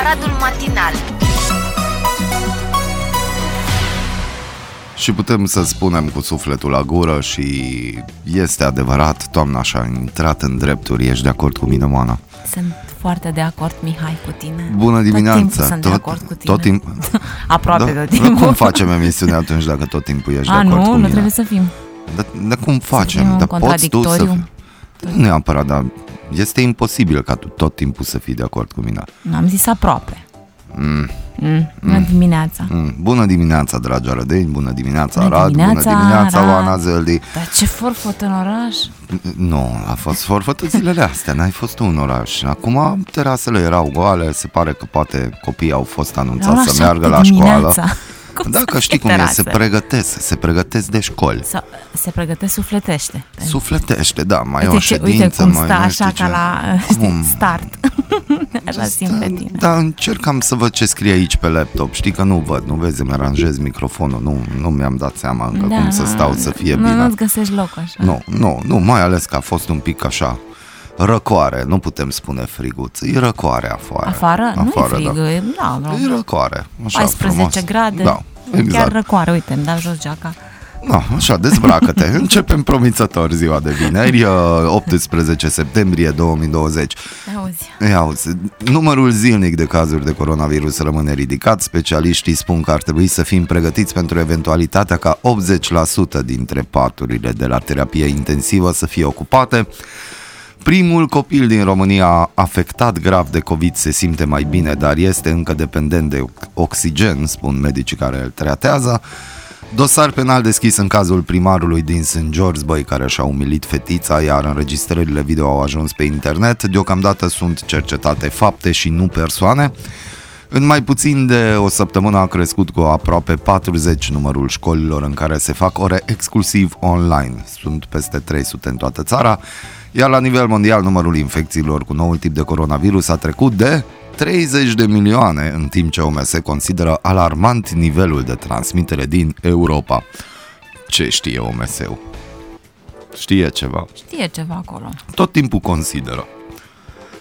Aradul Matinal Și putem să spunem cu sufletul la gură și este adevărat, toamna și-a intrat în drepturi. Ești de acord cu mine, Moana? Sunt foarte de acord, Mihai, cu tine. Bună dimineața! Tot timpul sunt de acord cu tine. Tot timp... Aproape da? tot timpul. Cum facem emisiune atunci dacă tot timpul ești A, de acord nu, cu nu mine? trebuie să fim. Dar da, cum facem? fim în Dar poți tu să contradictoriu? fii... Nu neapărat, dar este imposibil ca tu tot timpul să fii de acord cu mine. Nu, am zis aproape. Mm. Mm, bună dimineața. Mm. Bună dimineața, dragi arădeni, bună dimineața, Bună Arad, dimineața, bună dimineața, Arad. Oana Zeldi. Dar ce forfot în oraș? Nu, a fost forfătă zilele astea, n-ai fost tu în oraș. Acum terasele erau goale, se pare că poate copiii au fost Era anunțați la să meargă la șapte școală. Dimineața. Cum Dacă să știi fie cum e, se terasă? pregătesc, se pregătesc de școli. Sau se pregătesc sufletește. Sufletește, da, mai e o uite, ce, ședință, uite cum mai stă nu așa știu ca ce. la Cum? știi, start. așa simt pe tine. Da, încercam să văd ce scrie aici pe laptop. Știi că nu văd, nu vezi, îmi aranjez microfonul, nu, nu mi-am dat seama încă cum să stau să fie Da, nu, bine. Nu-ți găsești loc așa. Nu, nu, nu, mai ales că a fost un pic așa răcoare, nu putem spune friguț, e răcoare afară. Afară? nu e frig, Da. e, da, da. E răcoare, așa 14 frumos. grade. Da, Chiar exact. răcoare, uite, îmi dau jos geaca. Da, așa, dezbracă-te. Începem promițător ziua de vineri, uh, 18 septembrie 2020. Auzi. Ia auzi, numărul zilnic de cazuri de coronavirus rămâne ridicat. Specialiștii spun că ar trebui să fim pregătiți pentru eventualitatea ca 80% dintre paturile de la terapie intensivă să fie ocupate. Primul copil din România afectat grav de COVID se simte mai bine, dar este încă dependent de oxigen, spun medicii care îl tratează. Dosar penal deschis în cazul primarului din St. George, băi, care și-a umilit fetița, iar înregistrările video au ajuns pe internet. Deocamdată sunt cercetate fapte și nu persoane. În mai puțin de o săptămână a crescut cu aproape 40 numărul școlilor în care se fac ore exclusiv online. Sunt peste 300 în toată țara, iar la nivel mondial numărul infecțiilor cu noul tip de coronavirus a trecut de 30 de milioane, în timp ce OMS consideră alarmant nivelul de transmitere din Europa. Ce știe OMS-ul? Știe ceva. Știe ceva acolo. Tot timpul consideră.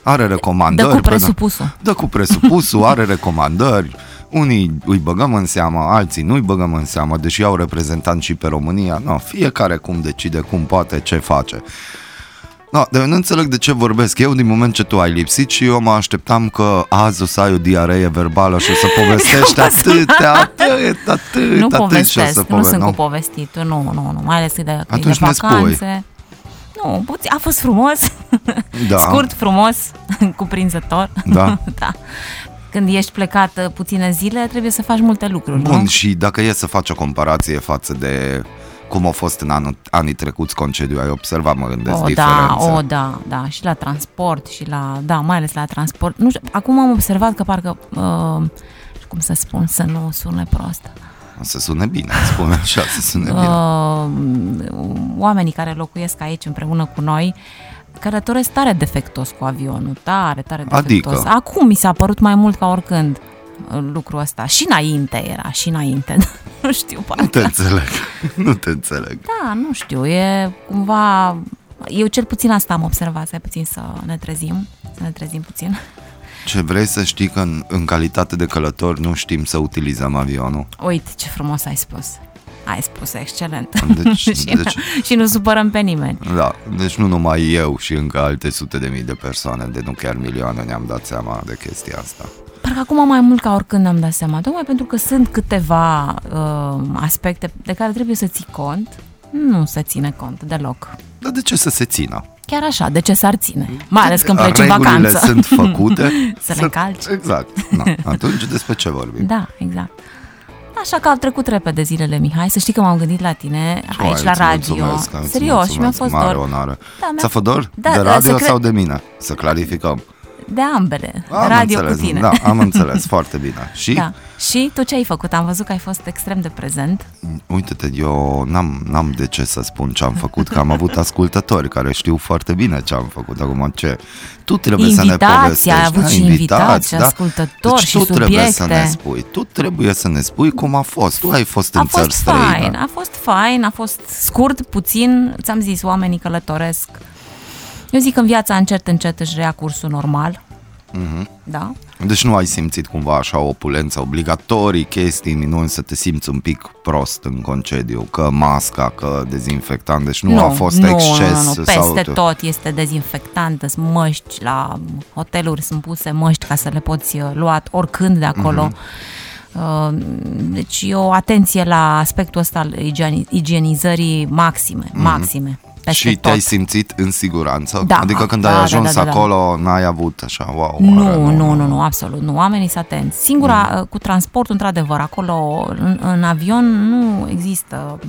Are recomandări. Dă cu până- presupusul. Dă cu presupusul, are recomandări. Unii îi băgăm în seamă, alții nu îi băgăm în seamă, deși au reprezentant și pe România. No, fiecare cum decide, cum poate, ce face. No, dar eu nu înțeleg de ce vorbesc eu din moment ce tu ai lipsit și eu mă așteptam că azi o să ai o diaree verbală și o să povestești atâtea, atât, atât, nu atât și o povestesc, să nu pove- sunt nu? cu povestit, nu, nu, nu, mai ales că de, că e de Atunci ne spui. vacanțe. Nu, puțin, a fost frumos, Da. scurt, frumos, cuprinzător. Da. da. Când ești plecat uh, puține zile, trebuie să faci multe lucruri, Bun, nu? și dacă e să faci o comparație față de cum a fost în anul, anii trecuți concediu, ai observat, mă gândesc, O, da, diferențe. o, da, da, și la transport și la, da, mai ales la transport. Nu știu, acum am observat că parcă, uh, cum să spun, să nu sune prost. Să sune bine, spune așa, să sune bine. Uh, oamenii care locuiesc aici împreună cu noi călătoresc tare defectos cu avionul, tare, tare defectos. Adică? Acum mi s-a părut mai mult ca oricând uh, lucrul ăsta. Și înainte era, și înainte. nu știu, Nu te parcă. înțeleg, nu te înțeleg. Da, nu știu, e cumva... Eu cel puțin asta am observat, să puțin să ne trezim, să ne trezim puțin. Ce vrei să știi că în, în calitate de călător nu știm să utilizăm avionul? Uite ce frumos ai spus. Ai spus excelent. Deci- și, deci- și nu supărăm pe nimeni. Da, deci nu numai eu și încă alte sute de mii de persoane, de nu chiar milioane, ne-am dat seama de chestia asta. Parcă acum mai mult ca oricând am dat seama, tocmai pentru că sunt câteva uh, aspecte de care trebuie să ții cont, nu se ține cont deloc. Dar de ce să se țină? Chiar așa, de ce s-ar ține? Mai ales când pleci în Regulile vacanță. sunt făcute Să le încalci. Exact. Na, atunci despre ce vorbim? Da, exact. Așa că au trecut repede zilele, Mihai. Să știi că m-am gândit la tine aici Hai, la îți radio. mulțumesc, îți Serios, și mi-a mulțumesc, fost mare dor. onoare. Da, mi-a- Ți-a fost dor? Da, de da, radio să cre- sau de mine? Să clarificăm. De ambele. Am radio înțeles, cu tine. Da, am înțeles, foarte bine. Și Da. Și tu ce ai făcut? Am văzut că ai fost extrem de prezent. uite-te, eu n-am, n-am de ce să spun ce am făcut, că am avut ascultători care știu foarte bine ce am făcut. Acum ce? Tu trebuie să ne Invitații, povestești. ai avut da, și invitați, și da? ascultători deci și tu trebuie să subiecte. ne spui. Tu trebuie să ne spui cum a fost. Tu ai fost A în țări fost străine. fain, a fost fain, a fost scurt, puțin, ți-am zis, oamenii călătoresc. Eu zic că în viața încet, încet își rea cursul normal. Mhm. Da. Deci nu ai simțit cumva așa o opulență obligatorii, chestii, minuni, să te simți un pic prost în concediu, că masca, că dezinfectant, deci nu, nu a fost nu, exces. Nu, nu, peste sau... tot este dezinfectant, sunt măști, la hoteluri sunt puse măști ca să le poți uh, lua oricând de acolo. Mm-hmm. Deci e o atenție la aspectul ăsta al igienizării maxime, mm-hmm. Maxime peste Și tot. te-ai simțit în siguranță? Da, adică când da, ai da, ajuns da, da, da. acolo, n-ai avut așa, wow. Nu, nu, nu, nu, nu, absolut, nu. Oamenii sunt atenți. Singura, mm. cu transportul, într-adevăr, acolo, în, în avion, nu există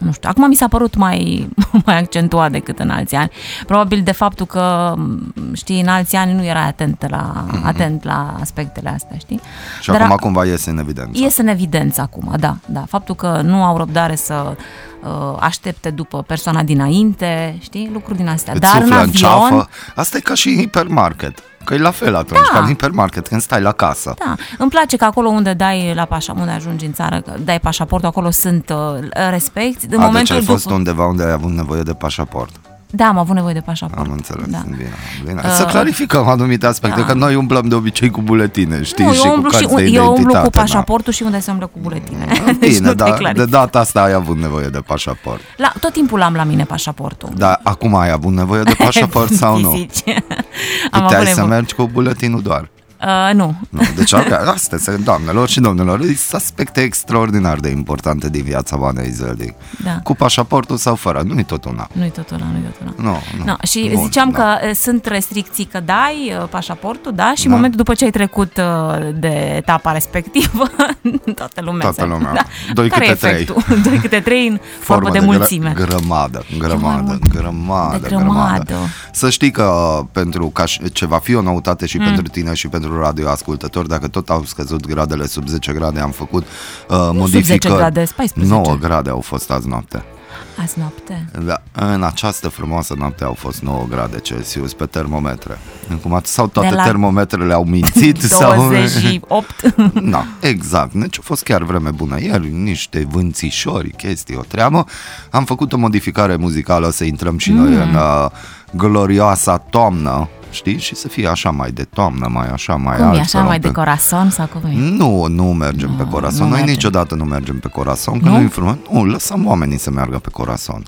nu știu, acum mi s-a părut mai, mai accentuat decât în alți ani. Probabil de faptul că, știi, în alți ani nu era atent la, mm-hmm. atent la aspectele astea, știi? Și Dar acum a, cumva iese în evidență. Iese în evidență acum, da, da. Faptul că nu au răbdare să uh, aștepte după persoana dinainte, știi, lucruri din astea. Îți Dar în avion... În ceafă. Asta e ca și hipermarket. Că e la fel atunci, da. ca în hipermarket, când stai la casă. Da, îmi place că acolo unde dai la pașa, unde ajungi în țară, dai pașaportul, acolo sunt uh, respecti. În A, momentul deci ai fost după... undeva unde ai avut nevoie de pașaport. Da, am avut nevoie de pașaport. Am înțeles, da. bine, bine. Uh, să clarificăm anumite aspecte, da. că noi umblăm de obicei cu buletine, știi, nu, și cu și, de Eu umblu cu da. pașaportul da. și unde se umblă cu buletine. Deci bine, da, de data asta ai avut nevoie de pașaport. La, tot timpul am la mine pașaportul. Da, acum ai avut nevoie de pașaport sau nu? am Puteai să mergi cu buletinul doar. Uh, nu. nu. Deci, astea sunt, doamnelor și domnilor, sunt aspecte extraordinar de importante din viața Vanei Zăldic. Da. Cu pașaportul sau fără, nu-i tot una. Nu-i tot una, nu-i tot una. Nu, nu. No, și Bun, ziceam da. că uh, sunt restricții că dai uh, pașaportul, da, și da. în momentul după ce ai trecut uh, de etapa respectivă, toată lumea Toată lumea. Da. Doi Care câte trei. Doi câte trei în formă, formă de, de mulțime. Grămadă, grămadă, grămadă, de grămadă. Să știi că pentru ca ce va fi o noutate și mm. pentru tine și pentru pentru radioascultători, dacă tot au scăzut gradele sub 10 grade, am făcut uh, modificări. Sub 10 grade, 14. 9 grade au fost azi noapte. Azi noapte? Da, în această frumoasă noapte au fost 9 grade Celsius pe termometre. Cum sau toate la termometrele au mințit 28 sau... Da, exact. Deci a fost chiar vreme bună ieri, niște vânțișori, chestii, o treabă. Am făcut o modificare muzicală să intrăm și mm. noi în uh, glorioasa toamnă știi? Și să fie așa mai de toamnă, mai așa, mai cum alt. e, așa mai pe... de corazon sau cum e? Nu, nu mergem no, pe corazon. Noi mergem. niciodată nu mergem pe corazon, că nu? nu Nu, lăsăm oamenii să meargă pe corazon.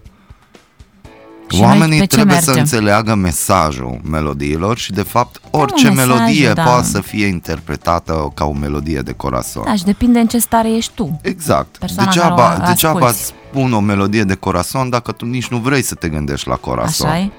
Și Oamenii trebuie mergem? să înțeleagă mesajul melodiilor și, de fapt, orice mesaj, melodie da. poate să fie interpretată ca o melodie de corazon. Da, și depinde în ce stare ești tu. Exact. Degeaba, degeaba spun o melodie de corazon dacă tu nici nu vrei să te gândești la corazon. Așa e?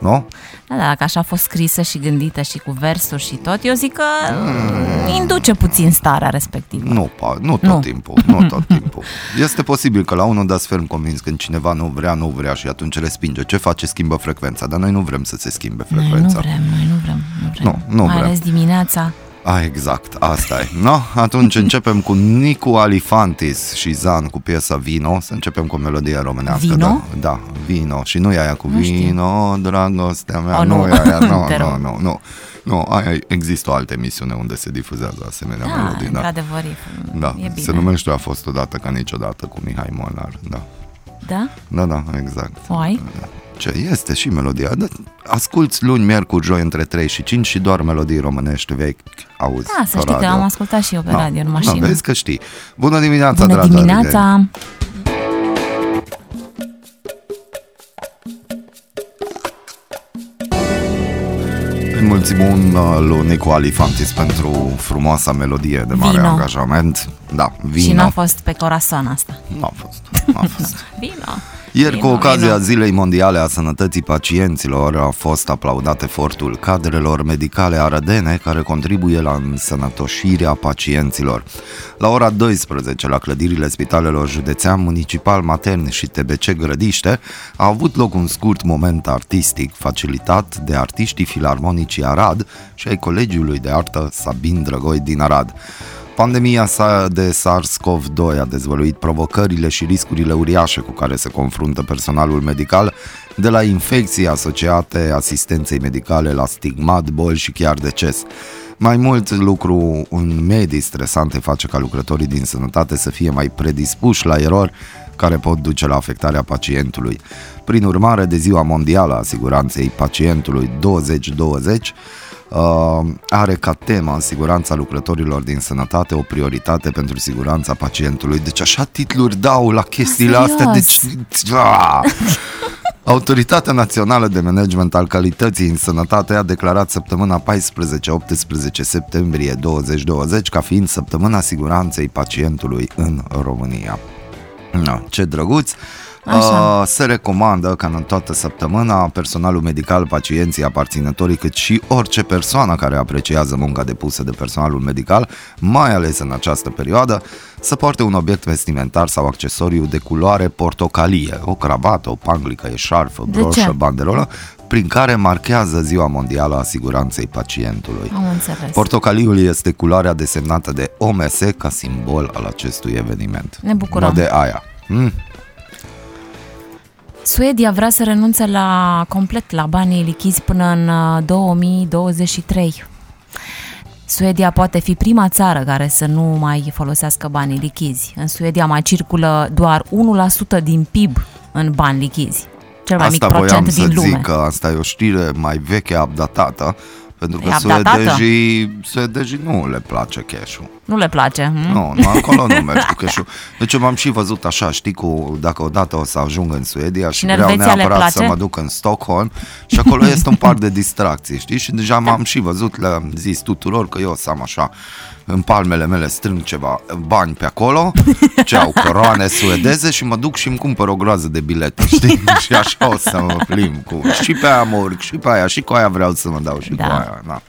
Nu? Da, da, dacă așa a fost scrisă și gândită și cu versuri și tot, eu zic că mm. induce puțin starea respectivă. Nu, pa, nu tot nu. timpul, nu tot timpul. Este posibil că la unul dați ferm convins când cineva nu vrea, nu vrea și atunci respinge. Ce face? Schimbă frecvența, dar noi nu vrem să se schimbe frecvența. Noi nu vrem, noi nu vrem. Nu, vrem. nu, nu Mai vrem. ales dimineața. A, exact, asta e. No, atunci începem cu Nicu Alifantis și Zan cu piesa Vino, să începem cu melodia românească. Vino? Da, da Vino. Și nu e aia cu nu Vino, dragostea mea, o, nu. nu e aia, nu, nu, nu, nu. Nu, aia există o altă emisiune unde se difuzează asemenea da, melodii. Da, într-adevăr, e, da. e bine. Se numește A fost odată ca niciodată cu Mihai Molnar, da. Da? Da, da, exact. O ai? Da ce este și melodia. Asculți luni, miercuri, joi între 3 și 5 și doar melodii românești vechi auzi Da, să știi radio. că am ascultat și eu pe da. radio în mașină. Da, vezi că știi. Bună dimineața, Bună dragi dimineața! Îi mulțumim uh, lui Nicu Alifantis pentru frumoasa melodie de mare vino. angajament. Da, vino. Și n-a fost pe corazon asta. Nu a fost. N-a fost. vino. Ieri, cu ocazia Zilei Mondiale a Sănătății Pacienților, a fost aplaudat efortul cadrelor medicale arădene care contribuie la însănătoșirea pacienților. La ora 12, la clădirile spitalelor județean, municipal, matern și TBC Grădiște, a avut loc un scurt moment artistic facilitat de artiștii filarmonicii Arad și ai Colegiului de Artă Sabin Drăgoi din Arad. Pandemia sa de SARS-CoV-2 a dezvăluit provocările și riscurile uriașe cu care se confruntă personalul medical, de la infecții asociate asistenței medicale la stigmat, boli și chiar deces. Mai mult, lucru în medii stresante face ca lucrătorii din sănătate să fie mai predispuși la erori care pot duce la afectarea pacientului. Prin urmare, de Ziua Mondială a Siguranței Pacientului 2020, uh, are ca tema siguranța lucrătorilor din sănătate o prioritate pentru siguranța pacientului. Deci așa titluri dau la chestiile Ah, astea. Deci, serios? ah! Autoritatea Națională de Management al Calității în Sănătate a declarat săptămâna 14-18 septembrie 2020 ca fiind săptămâna siguranței pacientului în România. No, ce drăguț! Așa. Uh, se recomandă ca în toată săptămâna personalul medical, pacienții, aparținătorii, cât și orice persoană care apreciază munca depusă de personalul medical, mai ales în această perioadă, să poarte un obiect vestimentar sau accesoriu de culoare portocalie, o cravată, o panglică, eșarfă, De broșă, ce? banderolă, prin care marchează Ziua Mondială a Siguranței Pacientului. Am înțeles. Portocaliul este culoarea desemnată de OMS ca simbol al acestui eveniment. Ne bucurăm. Nu de aia. Mm. Suedia vrea să renunțe la complet la banii lichizi până în uh, 2023. Suedia poate fi prima țară care să nu mai folosească banii lichizi. În Suedia mai circulă doar 1% din PIB în bani lichizi. Cel mai Asta mic voiam procent să din lume. zic că asta e o știre mai veche, updatată, pentru că E updatată? suedejii, suedejii nu le place cash-ul. Nu le place. Hm? Nu, nu, acolo nu mergi cu cash Deci eu m-am și văzut așa, știi, cu, dacă odată o să ajung în Suedia și în vreau Elveția le neapărat să place? mă duc în Stockholm și acolo este un parc de distracții, știi? Și deja m-am și văzut, le-am zis tuturor că eu o să am așa în palmele mele strâng ceva bani pe acolo, ce au coroane suedeze și mă duc și îmi cumpăr o groază de bilete, știi? și așa o să mă plimb cu... Și pe aia mă urc, și pe aia, și cu aia vreau să mă dau, și Da. cu aia, da.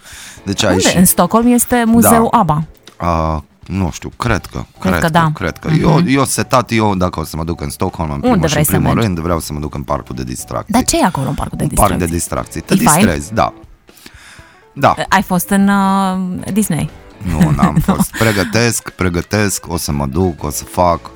Deci Unde? aici... În Stockholm este muzeul Da. ABBA. A, nu știu, cred că. Cred, că da. Cred că. Eu, eu setat, eu dacă o să mă duc în Stockholm, în primul și vrei în să primul mergi? rând, vreau să mă duc în parcul de distracții. Dar ce e acolo în parcul de Un distracții? parc de distracții. Te E fain? distrezi, da. Da, Ai fost în uh, Disney. Nu, n-am fost. Pregătesc, pregătesc, o să mă duc, o să fac.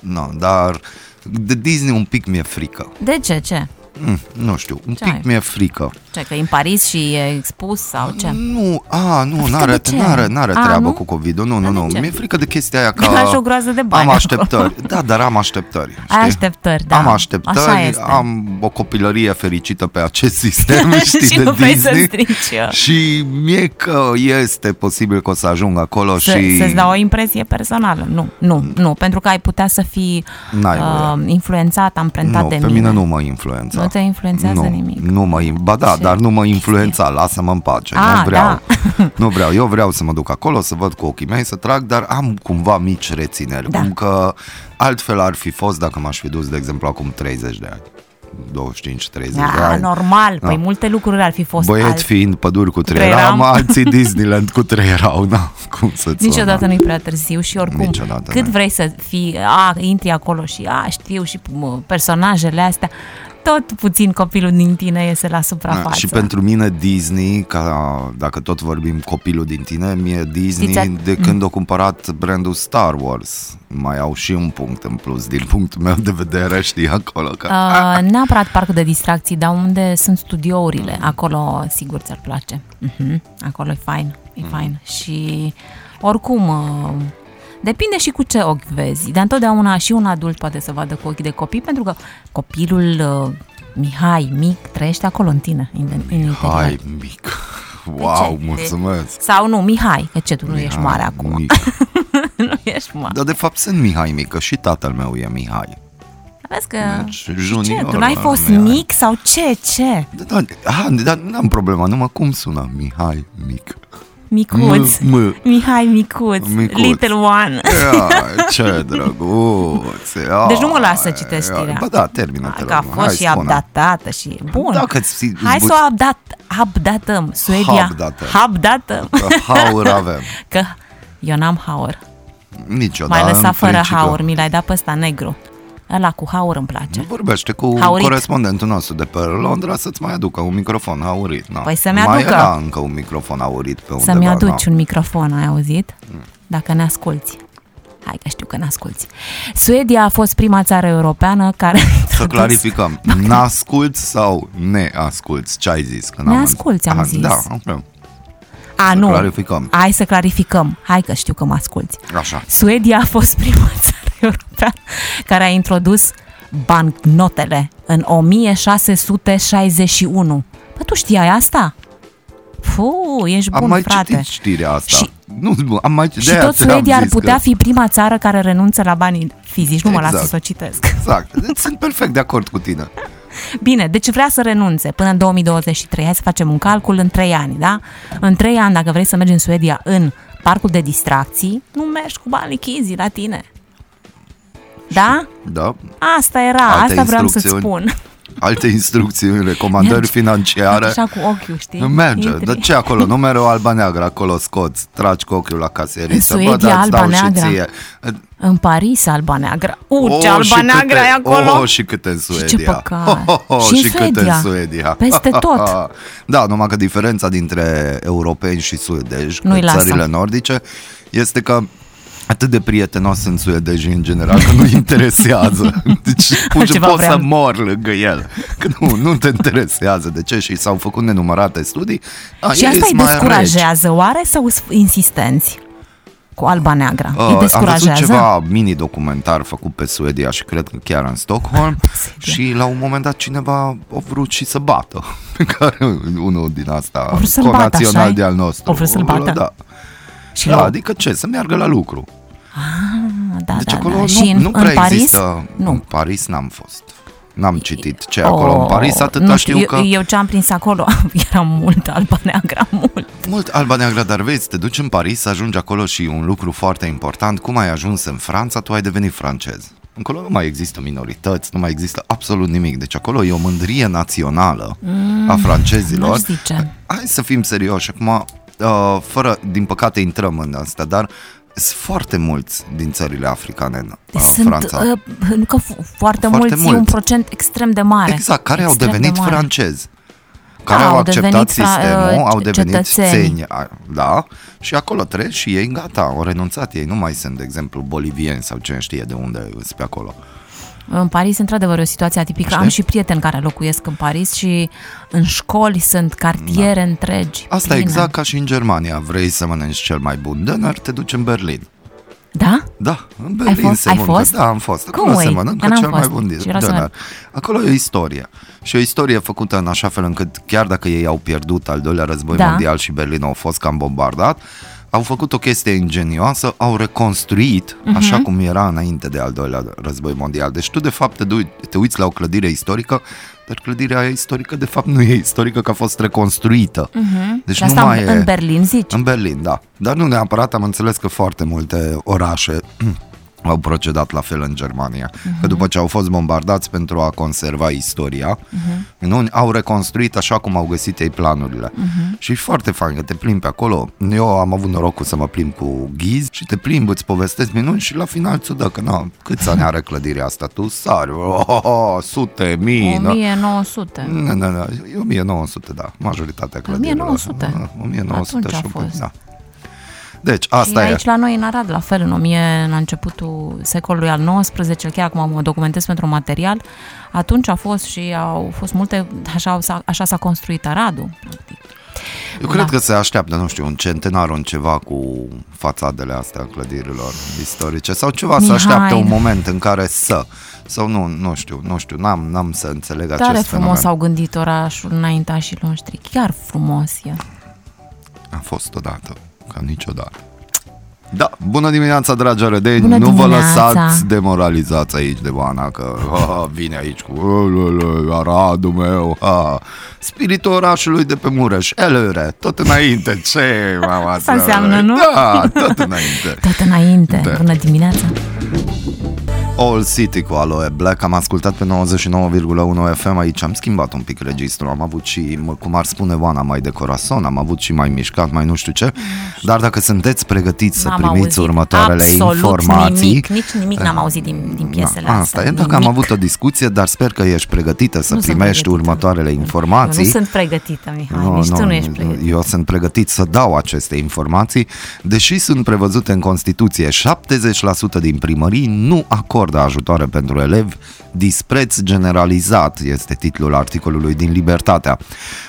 Nu, dar de Disney un pic mi-e frică. De ce? Ce? Mm, nu știu, un Ce pic ai? mi-e frică. Ce, că e în Paris și e expus sau ce? Nu, a, nu, Frică n-are, de ce? n-are, n-are A, treabă nu? cu COVID-ul. Nu, nu, Dar de nu. ce? Mi-e frică de chestia aia că Că lași o groază de bani am acolo. așteptări. Da, dar am așteptări. Ai știi? așteptări, da. Am Așa așteptări, este. am o copilărie fericită pe acest sistem, știi, și de nu vrei să Disney. strici uh, Și mie că este posibil că o să ajung acolo să, și... să-ți dau o impresie personală. Nu, nu, nu, pentru că ai putea să fii N-ai uh, influențat, amprentat nu, de pe mine. mine nu mă influența. Nu te influențează nu, nimic. Nu mă, ba da, Ce dar nu mă influența, lasă-mă în pace. Ah, nu vreau. da. nu vreau. Eu vreau să mă duc acolo, să văd cu ochii mei, să trag, dar am cumva mici rețineri. Da. Cum că altfel ar fi fost dacă m-aș fi dus, de exemplu, acum 30 de ani. 25-30 de Ah, ani. normal, păi Da. multe lucruri ar fi fost Băieți alt. fiind păduri cu trei trei ram, ram. alții Disneyland cu trei erau, da, cum să-ți Niciodată sună? nu-i prea târziu și oricum Niciodată cât nu. vrei să fii, a, intri acolo și a, știu și mă, personajele astea, tot puțin copilul din tine iese la suprafață. Da, și pentru mine Disney, ca dacă tot vorbim copilul din tine, mie Disney Știți, de când a cumpărat brandul Star Wars. Mai au și un punct în plus din punctul meu de vedere, știi, acolo. Că... Uh, neapărat parcul de distracții, dar unde sunt studiourile, acolo sigur ți-ar place. Uh-huh. Acolo e fain, e fain. Și oricum, uh, depinde și cu ce ochi vezi. Dar întotdeauna și un adult poate să vadă cu ochii de copii, pentru că copilul uh, Mihai, mic, trăiește acolo în tine, în, în interior. Hai, mic. Wow, ce? mulțumesc. Sau nu, Mihai, că ce, tu nu ești Mihai, mare acum. Mic. nu ești mare. Dar de fapt sunt Mihai mic, că și tatăl meu e Mihai. Vezi că... Deci, și ce, junior tu n-ai la fost Mihai. mic sau ce, ce? Da, da, ah, dar n-am problema, numai cum sună Mihai mic. Micuț. M, m. Mihai Micuț. Micuț. Little One. Ia, ce drăguț. Ia, Deci nu mă lasă să citesc ia. știrea. Ba da, termină te Că a rog. fost Hai, și spune. updatată și... Bun. Dacă ți- Hai îți să o updat, updatăm. Suedia. Updatăm. Updatăm. Că haur avem. Că eu n-am haur. Niciodată. Mai lăsat în fără principiu. haur. Mi l-ai dat pe ăsta negru. Ăla cu haur îmi place. Vorbește cu Haurit. corespondentul nostru de pe Londra să-ți mai aducă un microfon aurit. Na. Păi să-mi Mai aducă. era încă un microfon aurit pe undeva. Să-mi aduci na. un microfon, ai auzit? Dacă ne asculți. Hai că știu că ne asculți. Suedia a fost prima țară europeană care... a Să introdus- clarificăm. N-asculți sau ne asculți? Ce ai zis? Că n-am Ne înțeles. asculți, am Ah, zis. Da, ok. A, Să nu. clarificăm. Hai să clarificăm. Hai că știu că mă asculți. Așa. Suedia a fost prima țară europeană care a introdus bancnotele în 1661. Bă, tu știai asta? Fu, ești bun, am mai frate. citit știrea asta. Și- nu, am mai, Și de-aia tot ți-am Suedia ar zis putea că- fi prima țară care renunță la banii fizici. Nu mă las Exact. să o citesc. Exact. Deci sunt perfect de acord cu tine. Bine, deci vrea să renunțe până în 2023. Hai să facem un calcul în 3 ani, da? În 3 ani, dacă vrei să mergi în Suedia în parcul de distracții, nu mergi cu banii chizi la tine. Da? Da? Asta era, Alte asta vreau să-ți instrucțiuni. spun. Alte instrucțiuni, recomandări Mergi. financiare. Așa cu ochiul, știi? Merge, Intri. dar ce acolo? Nu mereu alba-neagră, acolo scoți, tragi cu ochiul la caseriță. În Bă, Suedia, da, îți dau și alba-neagră. ție. În Paris, alba neagră. U, Oh, ce și alba neagră câte- ai acolo! Oh, și câte în Și Suedia. ce păcat. Oh, oh, oh, Și în și câte Suedia. în Suedia. Peste tot. da, numai că diferența dintre europeni și suedezi, Nu-i că lasă. țările nordice, este că atât de prietenos sunt suedejii în general că nu interesează. Deci pur și Altceva poți să vreau. mor lângă el. Că nu, nu te interesează. De ce? Și s-au făcut nenumărate studii. A, Și ei asta îi sunt mai reci. descurajează, oare, sau sunt insistenți cu alba neagră? Uh, îi am văzut descurajează? ceva mini-documentar făcut pe Suedia și cred că chiar în Stockholm și la un moment dat cineva a vrut și să bată pe care unul din asta vrut să-l bată, conațional așa-i? de al nostru. A vrut să-l bată? Da. Și da, la- adică ce? Să meargă la lucru. Ah, da, Deci da, acolo da. nu, și în, nu în prea Paris? există... În Nu. Paris n-am fost. N-am citit ce e acolo în Oh, Paris, atâta nu știu, că... Eu, eu ce am prins acolo, era mult alba neagră, mult. Mult alba neagră, dar vezi, te duci în Paris, ajungi acolo și un lucru foarte important, cum ai ajuns în Franța, tu ai devenit francez. Acolo nu mai există minorități, nu mai există absolut nimic. Deci acolo e o mândrie națională a francezilor. n-aș zice. Hai să fim serioși. Acum, uh, fără, din păcate, intrăm în asta, dar sunt foarte mulți din țările africane în uh, Sunt, Franța. uh, nu că f- foarte, Foarte mulți, e un mulți. procent extrem de mare. Exact, care au Extrem de devenit mare. francezi. Care Da, au au acceptat devenit fra- sistemul, uh, au devenit cetățeni. țeni, a- da, și acolo trec și ei gata, au renunțat, ei nu mai sunt, de exemplu, bolivieni sau cine știe de unde sunt pe acolo. În Paris, într-adevăr, e o situație atipică. Știi? Am și prieteni care locuiesc în Paris și în școli sunt cartiere întregi. Da. Asta pline. exact ca și în Germania. Vrei să mănânci cel mai bun döner, te duci în Berlin. Da? Da, în Berlin fost? se Ai mănâncă. fost? Da, am fost. Cum Acolo se e? mănâncă Că n-am cel mai fost. bun Și vreau să döner. merg. Acolo e o istorie. Și o istorie făcută în așa fel încât, chiar dacă ei au pierdut al doilea război Da. mondial și Berlin au fost cam bombardat, au făcut o chestie ingenioasă, au reconstruit Mhm. așa cum era înainte de al doilea război mondial. Deci tu de fapt te, dui, te uiți la o clădire istorică, dar clădirea aia istorică de fapt nu e istorică, că a fost reconstruită. Deci Și nu asta mai în, e... în Berlin, zici? În Berlin, da. Dar nu neapărat, am înțeles că foarte multe orașe au procedat la fel în Germania. Uh-huh. Că după ce au fost bombardați pentru a conserva istoria, uh-huh. nu, au reconstruit așa cum au găsit ei planurile. Uh-huh. Și e foarte fain că te plimbi pe acolo. Eu am avut norocul să mă plimb cu ghizi și te plimbi, îți povestesc minuni și la final ți dă că na, câți ani are clădirea asta? Tu sari, oh, oh, oh, sute, mii. na. 1900. Nu, nu, nu, e 1900, da, majoritatea clădirilor. 1900. Ah, 1900 Atunci a și un pic, fost. da. Deci, asta și e. aici la noi în Arad, la fel, în 1000, în începutul secolului al XIX, chiar acum mă documentez pentru un material, atunci a fost și au fost multe, așa, s-a- așa s-a construit Aradul. practic. Eu cred da. că se așteaptă, nu știu, un centenar, un ceva cu fațadele astea clădirilor istorice sau ceva, se Mihai. așteaptă un moment în care să sau nu, nu știu, nu știu, n-am, n-am să înțeleg Tare acest frumos fenomen. au gândit orașul înaintașii noștri, chiar frumos e. A fost odată, ca niciodată. Da, bună dimineața, dragi arădeni, Bună nu vă dimineața. lăsați demoralizați aici de Oana, că ha, vine aici cu "Ulele, Aradul meu, ha. spiritul orașului de pe Mureș, elere, tot înainte, ce mama Asta înseamnă, nu? Da, tot înainte. Tot înainte. Da. Bună dimineața! All City cu Aloe Black Am ascultat pe 99,1 FM Aici am schimbat un pic registru Am avut și, mă, cum ar spune Oana, mai de corazon Am avut și mai mișcat, mai nu știu ce Dar dacă sunteți pregătiți să N-am primiți auzit următoarele absolut informații nimic, nici nimic n-am auzit din, din piesele Da, astea. Asta e, dacă am nimic. avut o discuție Dar sper că ești pregătită să Nu sunt primești pregătită. următoarele informații Eu nu sunt pregătită, Mihai, nici tu nu ești pregătită. eu sunt pregătit să dau aceste informații, deși sunt prevăzute în Constituție. 70% din primării nu acordă ajutoare pentru elevi, dispreț generalizat este titlul articolului din Libertatea.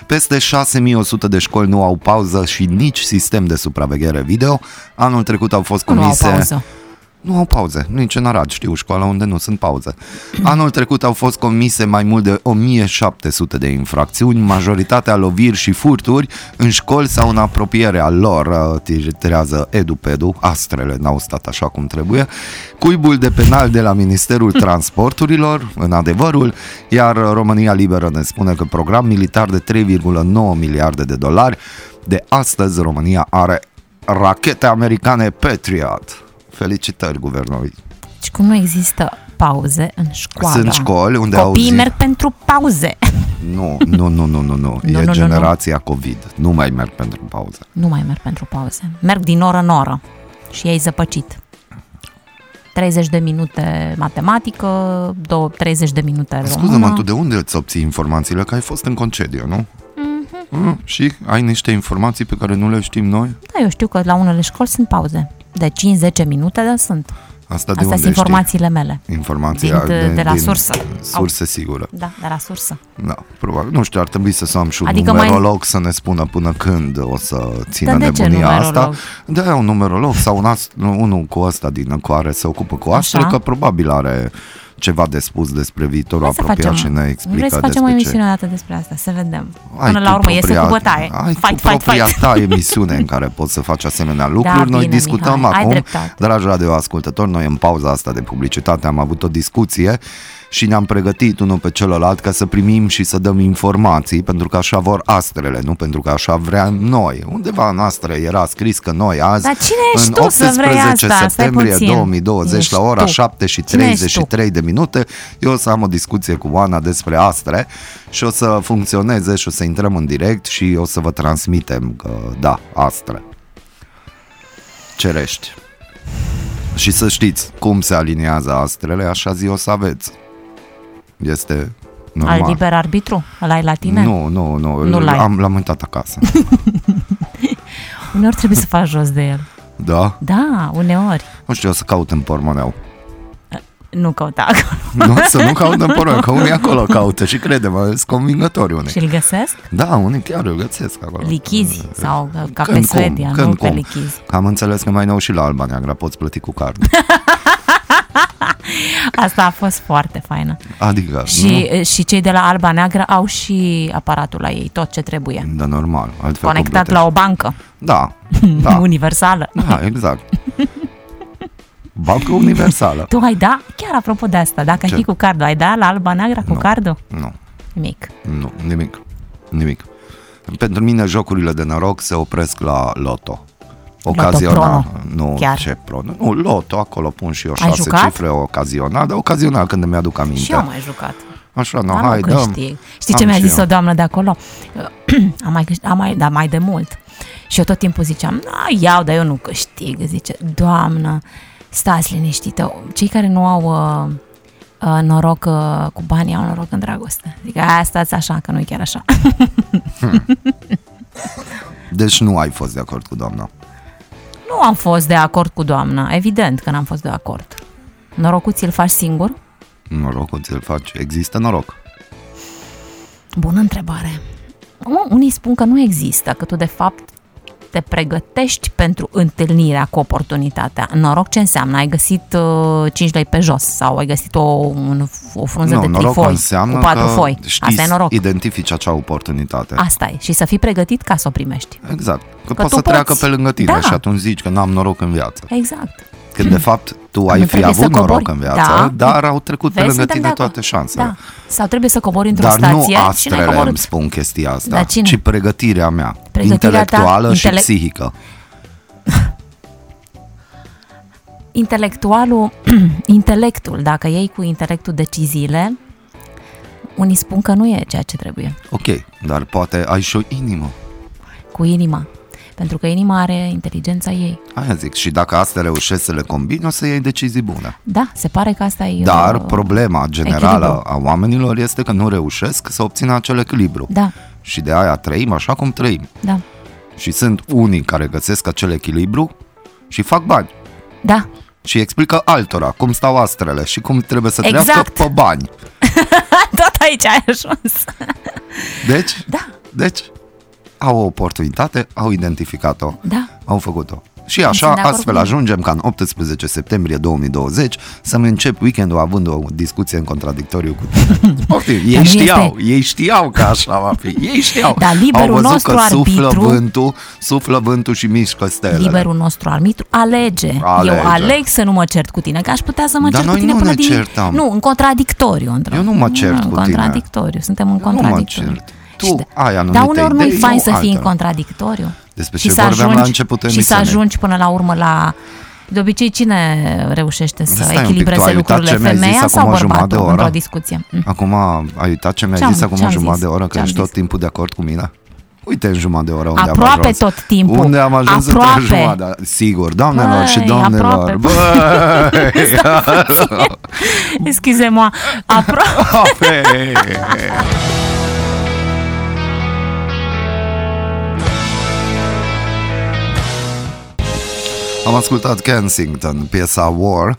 Peste 6100 de școli nu au pauză și nici sistem de supraveghere video. Anul trecut au fost Nu au comise pauză. Nu au pauze, nici în Arad, știu, școala unde nu sunt pauze. Anul trecut au fost comise mai mult de 1700 de infracțiuni, majoritatea loviri și furturi în școli sau în apropierea lor, titrează EduPedu, astrele n-au stat așa cum trebuie, cuibul de penal de la Ministerul Transporturilor, în adevărul, iar România Liberă ne spune că program militar de 3,9 miliarde de dolari, de astăzi România are rachete americane Patriot. Felicitări guvernului. Și cum nu există pauze în școală. Sunt școli unde Copiii auzi... merg pentru pauze. Nu, nu, nu, nu, nu, nu. Nu, E nu, nu, generația COVID. Nu mai merg pentru pauză. Nu mai merg pentru pauze. Merg din oră în oră. Și ei zăpăcit. 30 de minute matematică, două, 30 de minute română. Scuză-mă, tu de unde îți obții informațiile? Că ai fost în concediu, nu? Mm, și ai niște informații pe care nu le știm noi? Da, eu știu că la unele școli sunt pauze. De 5-10 minute, dar sunt. Asta de Astea unde sunt informațiile mele. știi? Informația Din- de la sursă. Surse sigură. Da, de la sursă. Da, probabil. Nu știu, ar trebui să am și un Adică adică mai- numerolog să ne spună până când o să țină Dar de ce nebunia asta. numerolog? Da, un numerolog sau un ast- unul cu ăsta din care se ocupă cu astre, Așa. că probabil are ceva de spus despre viitorul Hai să apropiat facem, și ne explică vrei să facem o despre ce. emisiune o dată despre asta, să vedem. Ai Până la tu urmă iese propria- cu bătaie. Ai Fight, tu fight, propria fight. ta emisiune în care poți să faci asemenea lucruri. noi bine, discutăm Mihai, ai acum, dreptate. dragi radioascultători, noi în pauza asta de publicitate am avut o discuție și ne-am pregătit unul pe celălalt ca să primim și să dăm informații, pentru că așa vor astrele, nu pentru că așa vrea noi. Undeva în astre era scris că noi azi, Dar cine ești în tu să vrei 18 asta? Stai septembrie puțin. 2020, Ești la ora tu. 7 și Cine ești 33 de minute, eu o să am o discuție cu Oana despre astre și o să funcționeze și o să intrăm în direct și o să vă transmitem că da, astre. Cerești. Și să știți cum se aliniază astrele, așa zi o să aveți. Este normal. Ai liber arbitru? Îl ai la tine? Nu, nu, nu, Nu l-ai. am, l-am uitat acasă. Uneori trebuie să faci jos de el. da? Da, uneori. Nu știu, o să caut în pormoneu. Nu căuta acolo. Nu, să nu caut în pormoneu, că unii acolo caută și crede-mă, sunt convingători unii. Și îl găsesc? Da, unii chiar îl găsesc acolo. Lichizi sau uh, ca pe Când cum, Suedia, când nu pe cum. lichizi. Că am înțeles că mai nou și la Alba Neagră poți plăti cu card. Asta a fost foarte faină. Adică, Și, și cei de la Alba Neagră au și aparatul la ei, tot ce trebuie. nu? Da, normal. Altfel Conectat cum la o bancă Da, da. da, universală. da, exact. Bancă universală. Tu ai da? Chiar apropo de asta, dacă ai Ce? fi cu cardul, ai da la Alba Neagră cu Nu. cardul? Nu, Nimic. nu, nimic. Nimic. Pentru mine jocurile de noroc se opresc la loto. Ocazional. Nu, Chiar. ce pro. Nu, loto, acolo pun și eu Ai șase jucat? cifre ocazional, dar ocazional când îmi aduc aminte. Și eu am mai jucat. Așa, no, Dar hai, nu dăm. câștig. Știi Am ce mi-a și zis eu. o doamnă de acolo? am mai, câștig, am mai, da, mai de mult. Și eu tot timpul ziceam, na, iau, dar eu nu câștig. Zice, doamnă, stați liniștită. Cei care nu au uh, uh, noroc uh, cu banii, au noroc în dragoste. Zic, aia stați așa, că nu e chiar așa. Deci nu ai fost de acord cu doamna. nu am fost de acord cu doamna. Evident că n-am fost de acord. Norocul ți-l faci singur? Norocul ți-l faci. Există noroc. Bună întrebare. Mă, Unii spun că nu există, că tu de fapt te pregătești pentru întâlnirea cu oportunitatea. Noroc ce înseamnă? Ai găsit uh, 5 lei pe jos sau ai găsit o, un, o frunză nu, de noroc trifoi înseamnă cu patru că foi. știți Asta e noroc. identifici acea oportunitate. Asta e. Și să fii pregătit ca să o primești. Exact. Că, Că poți tu să treacă poți. pe lângă tine Da. și atunci zici că n-am noroc în viață. Exact. Când de fapt tu ai nu fi trebuie să avut noroc cobori. în viață, Da. dar au trecut pe Vezi, lângă suntem tine de acord. toate șansele. Da. Sau trebuie să cobori într-o Dar stație nu și n-ai astrele coborât. îmi spun chestia asta, Dar cine? ci pregătirea mea, Pregătirea ta, intelectuală și intele- psihică. intelectualul, intelectul, dacă iei cu intelectul deciziile, unii spun că nu e ceea ce trebuie. Ok, dar poate ai și o inimă. Cu inima. Pentru că inima are inteligența ei. Aia zic, și dacă astea reușești să le combini, o să iei decizii bune. Da, se pare că asta e... Dar uh, problema generală echilibru. a oamenilor este că nu reușesc să obțină acel echilibru. Da, Și de aia trăim așa cum trăim. da, Și sunt unii care găsesc acel echilibru și fac bani. da. Și explică altora cum stau astrele și cum trebuie să Exact. treacă pe bani. Tot aici ai ajuns. Deci, Da, deci au o oportunitate, au identificat-o, da. au făcut-o. Și așa, astfel ajungem ca în 18 septembrie 2020 să-mi încep weekendul având o discuție în contradictoriu cu tine. Poftim, ei știau, este... ei știau că așa va fi, ei știau. Dar liberul Au văzut nostru că arbitru, suflă vântul, suflă vântul și mișcă stelele. Liberul nostru arbitru alege. Alege. Eu aleg să nu mă cert cu tine, că aș putea să mă Dar cert noi cu tine nu până ne din... certăm. Nu, în contradictoriu. Într- Eu nu mă cert în cu tine. contradictoriu, suntem în Nu mă contradictoriu. cert. Tu Și de- ai anumite Dar uneori nu-i idei, fain eu să fii în altele. contradictoriu. Despre Și ce să vorbeam la ajungi- începutul Și să emisiunii. ajungi până la urmă la... De obicei, cine reușește să Stai un pic, tu echilibreze ai uitat lucrurile? ce mi-ai zis Femeia acum sau o jumătate de bărbatul oră? într-o discuție? Mm. Acum ai uitat ce mi-ai Ce-am- zis acum o ce-am jumătate zis? de oră, că Ce-am ești tot zis? timpul de acord cu mine? Uite în jumătate de oră unde am Aproape ajuns. tot timpul. Unde am ajuns Aproape. între jumătate. Sigur, doamnelor Băi, și domnilor. aproape. Băi, Excuse-mă, apro- aproape. Am ascultat Kensington, piesa War.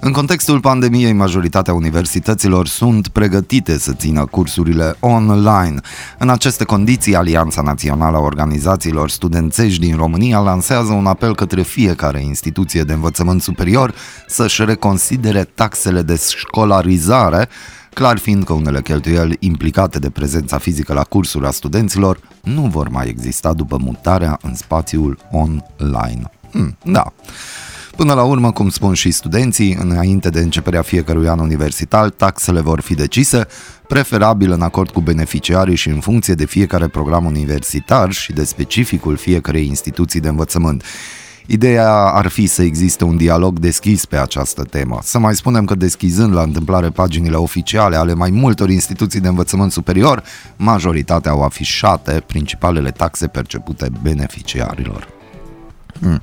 În contextul pandemiei, majoritatea universităților sunt pregătite să țină cursurile online. În aceste condiții, Alianța Națională a Organizațiilor Studențești din România lansează un apel către fiecare instituție de învățământ superior să-și reconsidere taxele de școlarizare, clar fiind că unele cheltuieli implicate de prezența fizică la cursuri a studenților nu vor mai exista după mutarea în spațiul online. Hmm, da. Până la urmă, cum spun și studenții, înainte de începerea fiecărui an universitar, taxele vor fi decise, preferabil în acord cu beneficiarii și în funcție de fiecare program universitar și de specificul fiecarei instituții de învățământ. Ideea ar fi să existe un dialog deschis pe această temă. Să mai spunem că deschizând la întâmplare paginile oficiale ale mai multor instituții de învățământ superior, majoritatea au afișate principalele taxe percepute beneficiarilor. Hmm.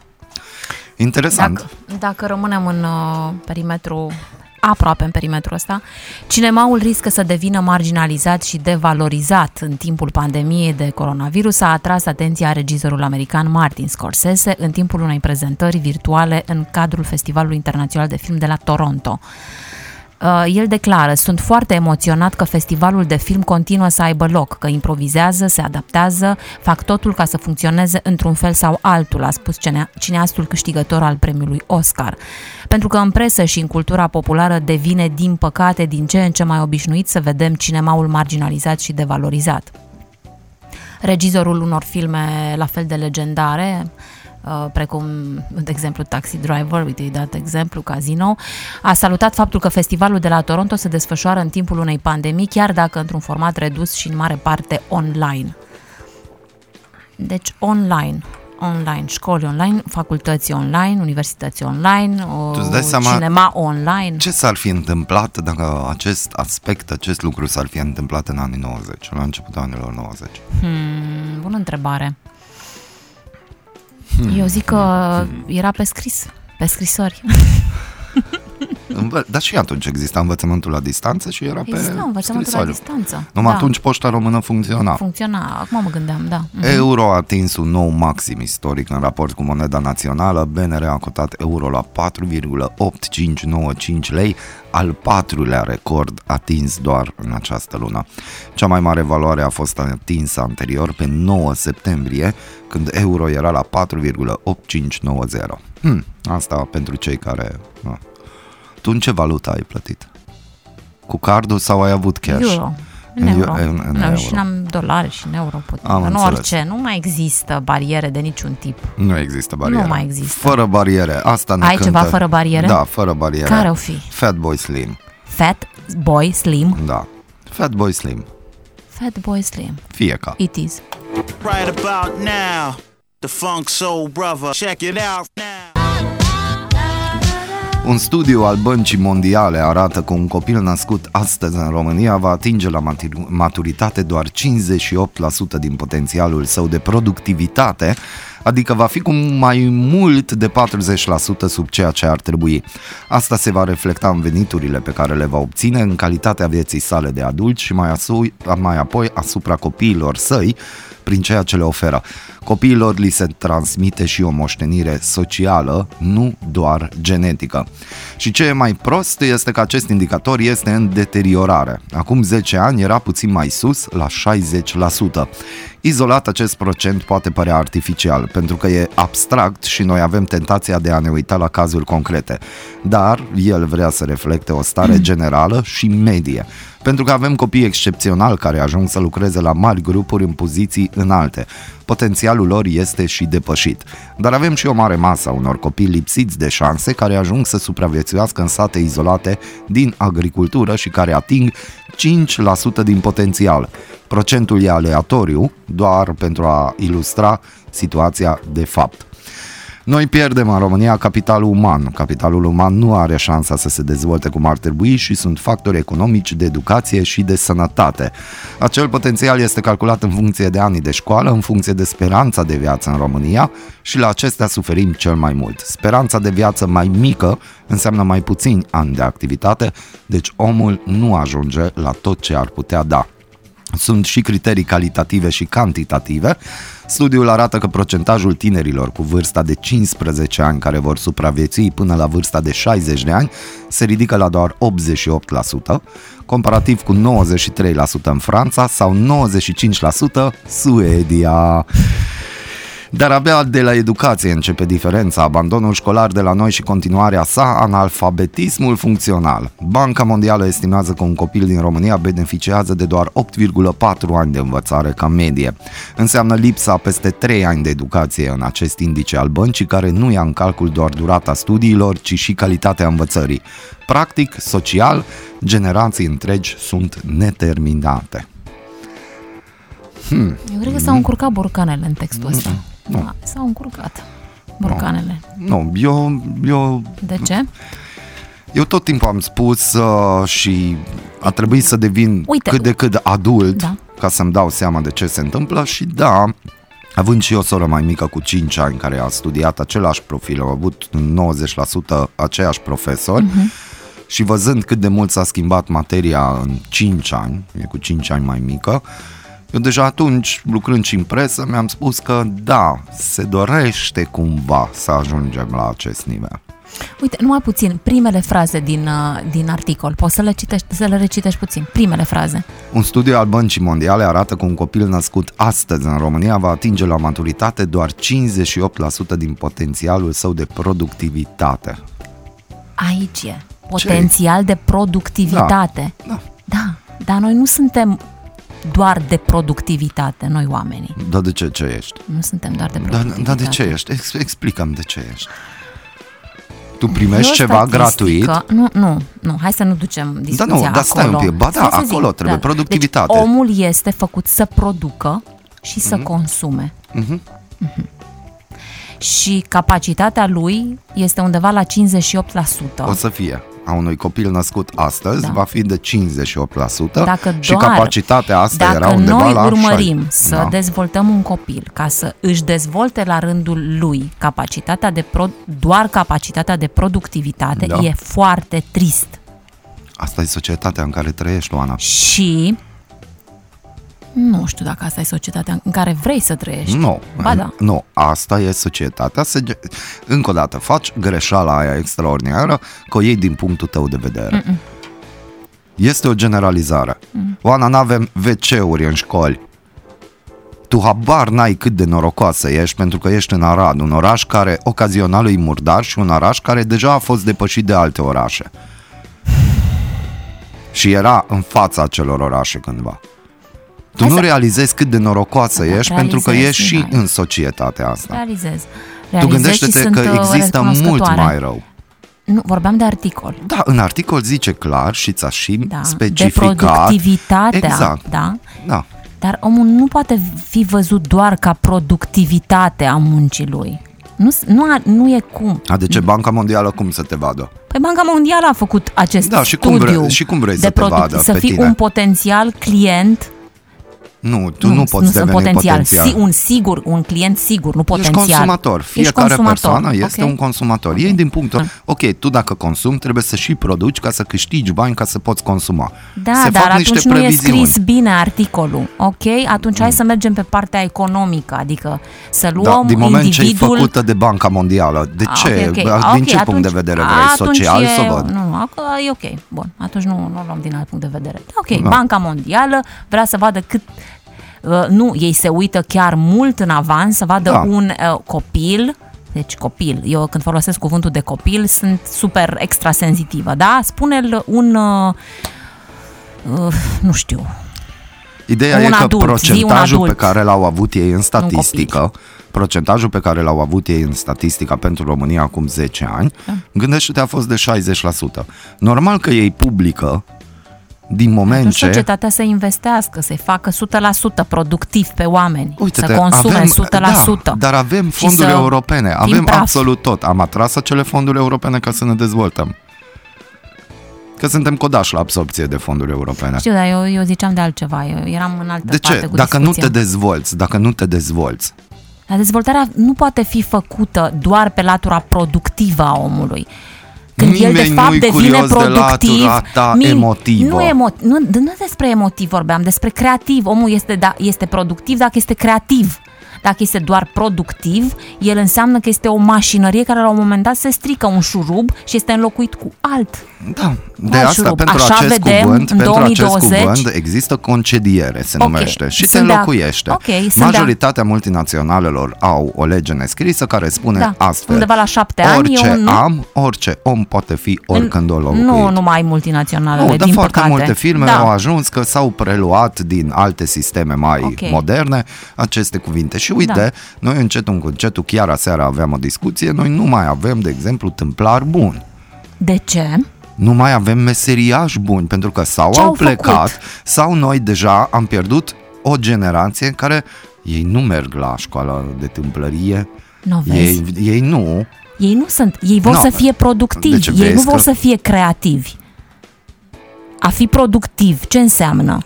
Interesant. Dacă, dacă rămânem în uh, perimetru aproape în perimetrul ăsta, cinemaul riscă să devină marginalizat și devalorizat în timpul pandemiei de coronavirus, a atras atenția regizorul american Martin Scorsese în timpul unei prezentări virtuale în cadrul Festivalului Internațional de Film de la Toronto. Uh, El declară, sunt foarte emoționat că festivalul de film continuă să aibă loc, că improvizează, se adaptează, fac totul ca să funcționeze într-un fel sau altul, a spus cine- cineastul câștigător al premiului Oscar. Pentru că în presă și în cultura populară devine, din păcate, din ce în ce mai obișnuit să vedem cinemaul marginalizat și devalorizat. Regizorul unor filme la fel de legendare, uh, precum, de exemplu, Taxi Driver, uite, îi dat exemplu, Casino, a salutat faptul că festivalul de la Toronto se desfășoară în timpul unei pandemii, chiar dacă într-un format redus și în mare parte online. Deci online, online, școli online, facultăți online, universități online, o, Tu îți dai seama cinema online. Ce s-ar fi întâmplat dacă acest aspect, acest lucru s-ar fi întâmplat în anii 90, la începutul anilor 90? Hmm, bună întrebare. Eu zic că era pe scris, pe scrisori. Învă- Dar și atunci exista învățământul la distanță și era Exista pe învățământul la scrisoriu. distanță. Numai da. atunci poșta română funcționa. Funcționa, acum mă gândeam, da. Mhm. Euro a atins un nou maxim istoric în raport cu moneda națională. BNR a cotat euro la 4,8595 lei, al patrulea record atins doar în această lună. Cea mai mare valoare a fost atinsă anterior pe 9 septembrie, când euro era la 4,8590. Hmm, asta pentru cei care... Na. Tu în ce valută ai plătit? Cu cardul sau ai avut cash? Euro. În În euro. eu- în- în Nu, euro. Și n-am dolari și în euro. Pot. Am în înțeles. orice. Nu mai există bariere de niciun tip. Nu există bariere. Nu mai există. Fără bariere. Asta ne Ai cântă. ceva fără bariere? Da, fără bariere. Care o fi? Fatboy Slim. Fat Boy Slim. Da. Fatboy Slim. Fat Boy Slim. Fie ca. It is. Right about now, the Funk Soul Brother. Check it out now. Un studiu al Băncii Mondiale arată că un copil născut astăzi în România va atinge la matur- maturitate doar 58% din potențialul său de productivitate, adică va fi cu mai mult de 40% sub ceea ce ar trebui. Asta se va reflecta în veniturile pe care le va obține, în calitatea vieții sale de adult și mai, asu- mai apoi asupra copiilor săi, prin ceea ce le oferă. Copiilor li se transmite și o moștenire socială, nu doar genetică. Și ce e mai prost este că acest indicator este în deteriorare. Acum 10 ani era puțin mai sus, la 60%. Izolat acest procent poate părea artificial, pentru că e abstract și noi avem tentația de a ne uita la cazuri concrete, dar el vrea să reflecte o stare generală și medie, pentru că avem copii excepționali care ajung să lucreze la mari grupuri în poziții înalte. Potențialul lor este și depășit. Dar avem și o mare masă a unor copii lipsiți de șanse care ajung să supraviețuiască în sate izolate din agricultură și care ating 5% din potențial. Procentul e aleatoriu, doar pentru a ilustra situația de fapt. Noi pierdem în România capitalul uman. Capitalul uman nu are șansa să se dezvolte cum ar trebui și sunt factori economici de educație și de sănătate. Acel potențial este calculat în funcție de anii de școală, în funcție de speranța de viață în România și la acestea suferim cel mai mult. Speranța de viață mai mică înseamnă mai puțini ani de activitate, deci omul nu ajunge la tot ce ar putea da. Sunt și criterii calitative și cantitative. Studiul arată că procentajul tinerilor cu vârsta de 15 ani care vor supraviețui până la vârsta de 60 de ani se ridică la doar 88%, comparativ cu 93% în Franța sau 95% Suedia. Dar abia de la educație începe diferența, abandonul școlar de la noi și continuarea sa, analfabetismul funcțional. Banca Mondială estimează că un copil din România beneficiază de doar 8,4 ani de învățare ca medie. Înseamnă lipsa peste 3 ani de educație în acest indice al băncii care nu ia în calcul doar durata studiilor, ci și calitatea învățării. Practic, social, generații întregi sunt neterminate. Hmm. Eu cred că s-au încurcat borcanele în textul ăsta. Mm-hmm. Nu. Da, s-au încurcat borcanele. Nu, nu eu, eu... De ce? Eu tot timpul am spus uh, și a trebuit să devin Uite, cât de cât adult da. ca să-mi dau seama de ce se întâmplă și da, având și o soră mai mică cu 5 ani care a studiat același profil, am avut 90% aceiași profesori uh-huh. și văzând cât de mult s-a schimbat materia în 5 ani, e cu 5 ani mai mică, uh, eu deja atunci, lucrând și în presă, mi-am spus că da, se dorește cumva să ajungem la acest nivel. Uite, numai puțin, primele fraze din, uh, din articol, poți să le, citești, să le recitești puțin, primele fraze. Un studiu al Băncii Mondiale arată că un copil născut astăzi în România va atinge la maturitate doar 58% din potențialul său de productivitate. Aici e, potențial Ce? de productivitate. Da, da. Da, dar noi nu suntem doar de productivitate, noi oamenii. Dar de ce ce ești? Nu suntem doar de productivitate. Dar da, de ce ești? Ex- explicăm de ce ești. Tu primești ceva gratuit? Nu, nu, nu, hai să nu ducem discuția Da, nu, dar stai acolo. un pic, ba da, acolo zic, trebuie, da. productivitate. Deci omul este făcut să producă și să uh-huh. consume. Uh-huh. Uh-huh. Și capacitatea lui este undeva la 58%. O să fie a unui copil născut astăzi da. va fi de 58% dacă și capacitatea asta dacă era undeva noi la urmărim 60. să da. dezvoltăm un copil ca să își dezvolte la rândul lui capacitatea de pro, doar capacitatea de productivitate, da. e foarte trist. Asta e societatea în care trăiești, Oana. Și nu știu dacă asta e societatea în care vrei să trăiești. Nu, ba da. nu, asta e societatea. Se, încă o dată, faci greșeala aia extraordinară că o iei din punctul tău de vedere. Mm-mm. Este o generalizare. Mm. Oana, n-avem WC-uri în școli. Tu habar n-ai cât de norocoasă ești pentru că ești în Arad, un oraș care ocazional e murdar și un oraș care deja a fost depășit de alte orașe. Și era în fața acelor orașe cândva. Tu Hai nu să... realizezi cât de norocoasă da, ești pentru că ești și în societatea asta. Realizez. realizez tu gândește-te că uh, există mult mai rău. Nu, vorbeam de articol. Da, în articol zice clar și ți-a și da, specificat. De productivitatea. Exact. Da? da. Dar omul nu poate fi văzut doar ca productivitate a muncii lui. Nu, nu, nu e cum. A, de ce Banca Mondială cum să te vadă? Păi Banca Mondială a făcut acest da, și cum studiu. Vrei, și cum vrei de să te vadă Să pe fii tine? un potențial client nu, tu nu, nu poți nu deveni potențial. potențial. Si, un sigur, un client sigur, nu potențial. Ești consumator. Fiecare Ești consumator. persoană este okay. un consumator. Okay. Ei din punctul, ok, tu dacă consumi trebuie să și produci ca să câștigi bani ca să poți consuma. Da, Se dar fac atunci niște nu previziuni. e scris bine articolul, ok? Atunci mm. hai să mergem pe partea economică, adică să luăm da, din moment individul... ce e făcută de Banca Mondială, de A, ce? Okay, okay. Din okay, ce atunci, punct de vedere vrei? Social e, să văd? Nu, nu, e ok. Bun, atunci nu, nu luăm din alt punct de vedere. Da, ok, da. Banca Mondială vrea să vadă cât uh, nu, ei se uită chiar mult în avans să vadă Da. un uh, copil deci copil, eu când folosesc cuvântul de copil sunt super extrasensitivă, da? Spune-l un, uh, uh, nu știu, Ideea Un e că adult, zi un procentajul pe adult. care l-au avut ei în statistică, procentajul pe care l-au avut ei în statistică pentru România acum 10 ani, Da. gândește-te a fost de 60%. Normal că ei publică din moment atunci ce societatea să investească, să-i facă 100% productiv pe oameni, Uite-te, să consume avem, 100%. Da, dar avem și fonduri să europene, fim avem praf. absolut tot. Am atras acele fonduri europene ca să ne dezvoltăm. Că suntem codași la absorpție de fonduri europene. Știu, dar eu, eu ziceam de altceva, eu eram în altă De parte ce? cu Dacă nu discuția. te dezvolți, dacă nu te dezvolți, Dar dezvoltarea nu poate fi făcută doar pe latura productivă a omului. Când el de Nimeni fapt nu-i devine curios de productiv, latura ta mi- emotivă. Nu, emo, nu, nu despre emotiv vorbeam, despre creativ. Omul este, da, este productiv dacă este creativ. Dacă este doar productiv, el înseamnă că este o mașinărie care la un moment dat se strică un șurub și este înlocuit cu alt. Da, de Alt asta șurub. pentru Așa acest vedem cuvânt, în pentru 2020. acest cuvânt există concediere, se Ok, numește, și te sunt de ac- înlocuiește. ok, sunt de ac- Majoritatea multinaționalelor au o lege nescrisă care spune Da, astfel. undeva la șapte ani orice eu nu- am, orice om poate fi oricând o înlocuit. Nu numai multinaționalele, Nu, dar din foarte păcate. multe firme da. au ajuns că s-au preluat din alte sisteme mai Ok. moderne aceste cuvinte. Și uite, Da. noi încetul cu încetul, chiar aseară aveam o discuție, noi nu mai avem, de exemplu, tâmplar bun. De ce? Nu mai avem meseriași buni, pentru că sau Ce au au plecat, făcut? sau noi deja am pierdut o generație în care ei nu merg la școala de tâmplărie, Nu vezi? ei, ei nu, Ei nu sunt, ei vor No, să fie productivi, deci ei vezi nu vor că- să fie creativi. A fi productiv, ce înseamnă?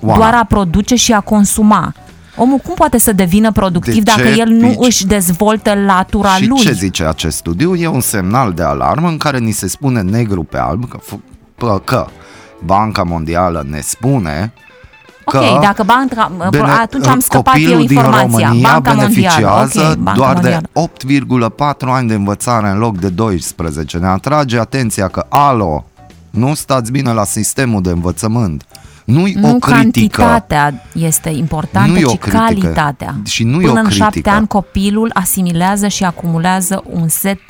Oana. Doar a produce și a consuma. Omul cum poate să devină productiv De dacă ce el nu pici? își dezvoltă latura Și lui? ce zice acest studiu? E un semnal de alarmă în care ni se spune negru pe alb că, f- pă- că Banca Mondială ne spune că Ok, dacă banca, bene- atunci am scăpat eu copilul informația. din România Banca beneficiază mondială. Ok, Banca doar mondială. de 8,4 ani de învățare în loc de 12. Ne atrage atenția că, alo, nu stați bine la sistemul de învățământ. Nu-i Nu o critică. cantitatea este importantă, Nu e o ci critică. calitatea. Și nu e Până o în șapte critică. ani copilul asimilează și acumulează un set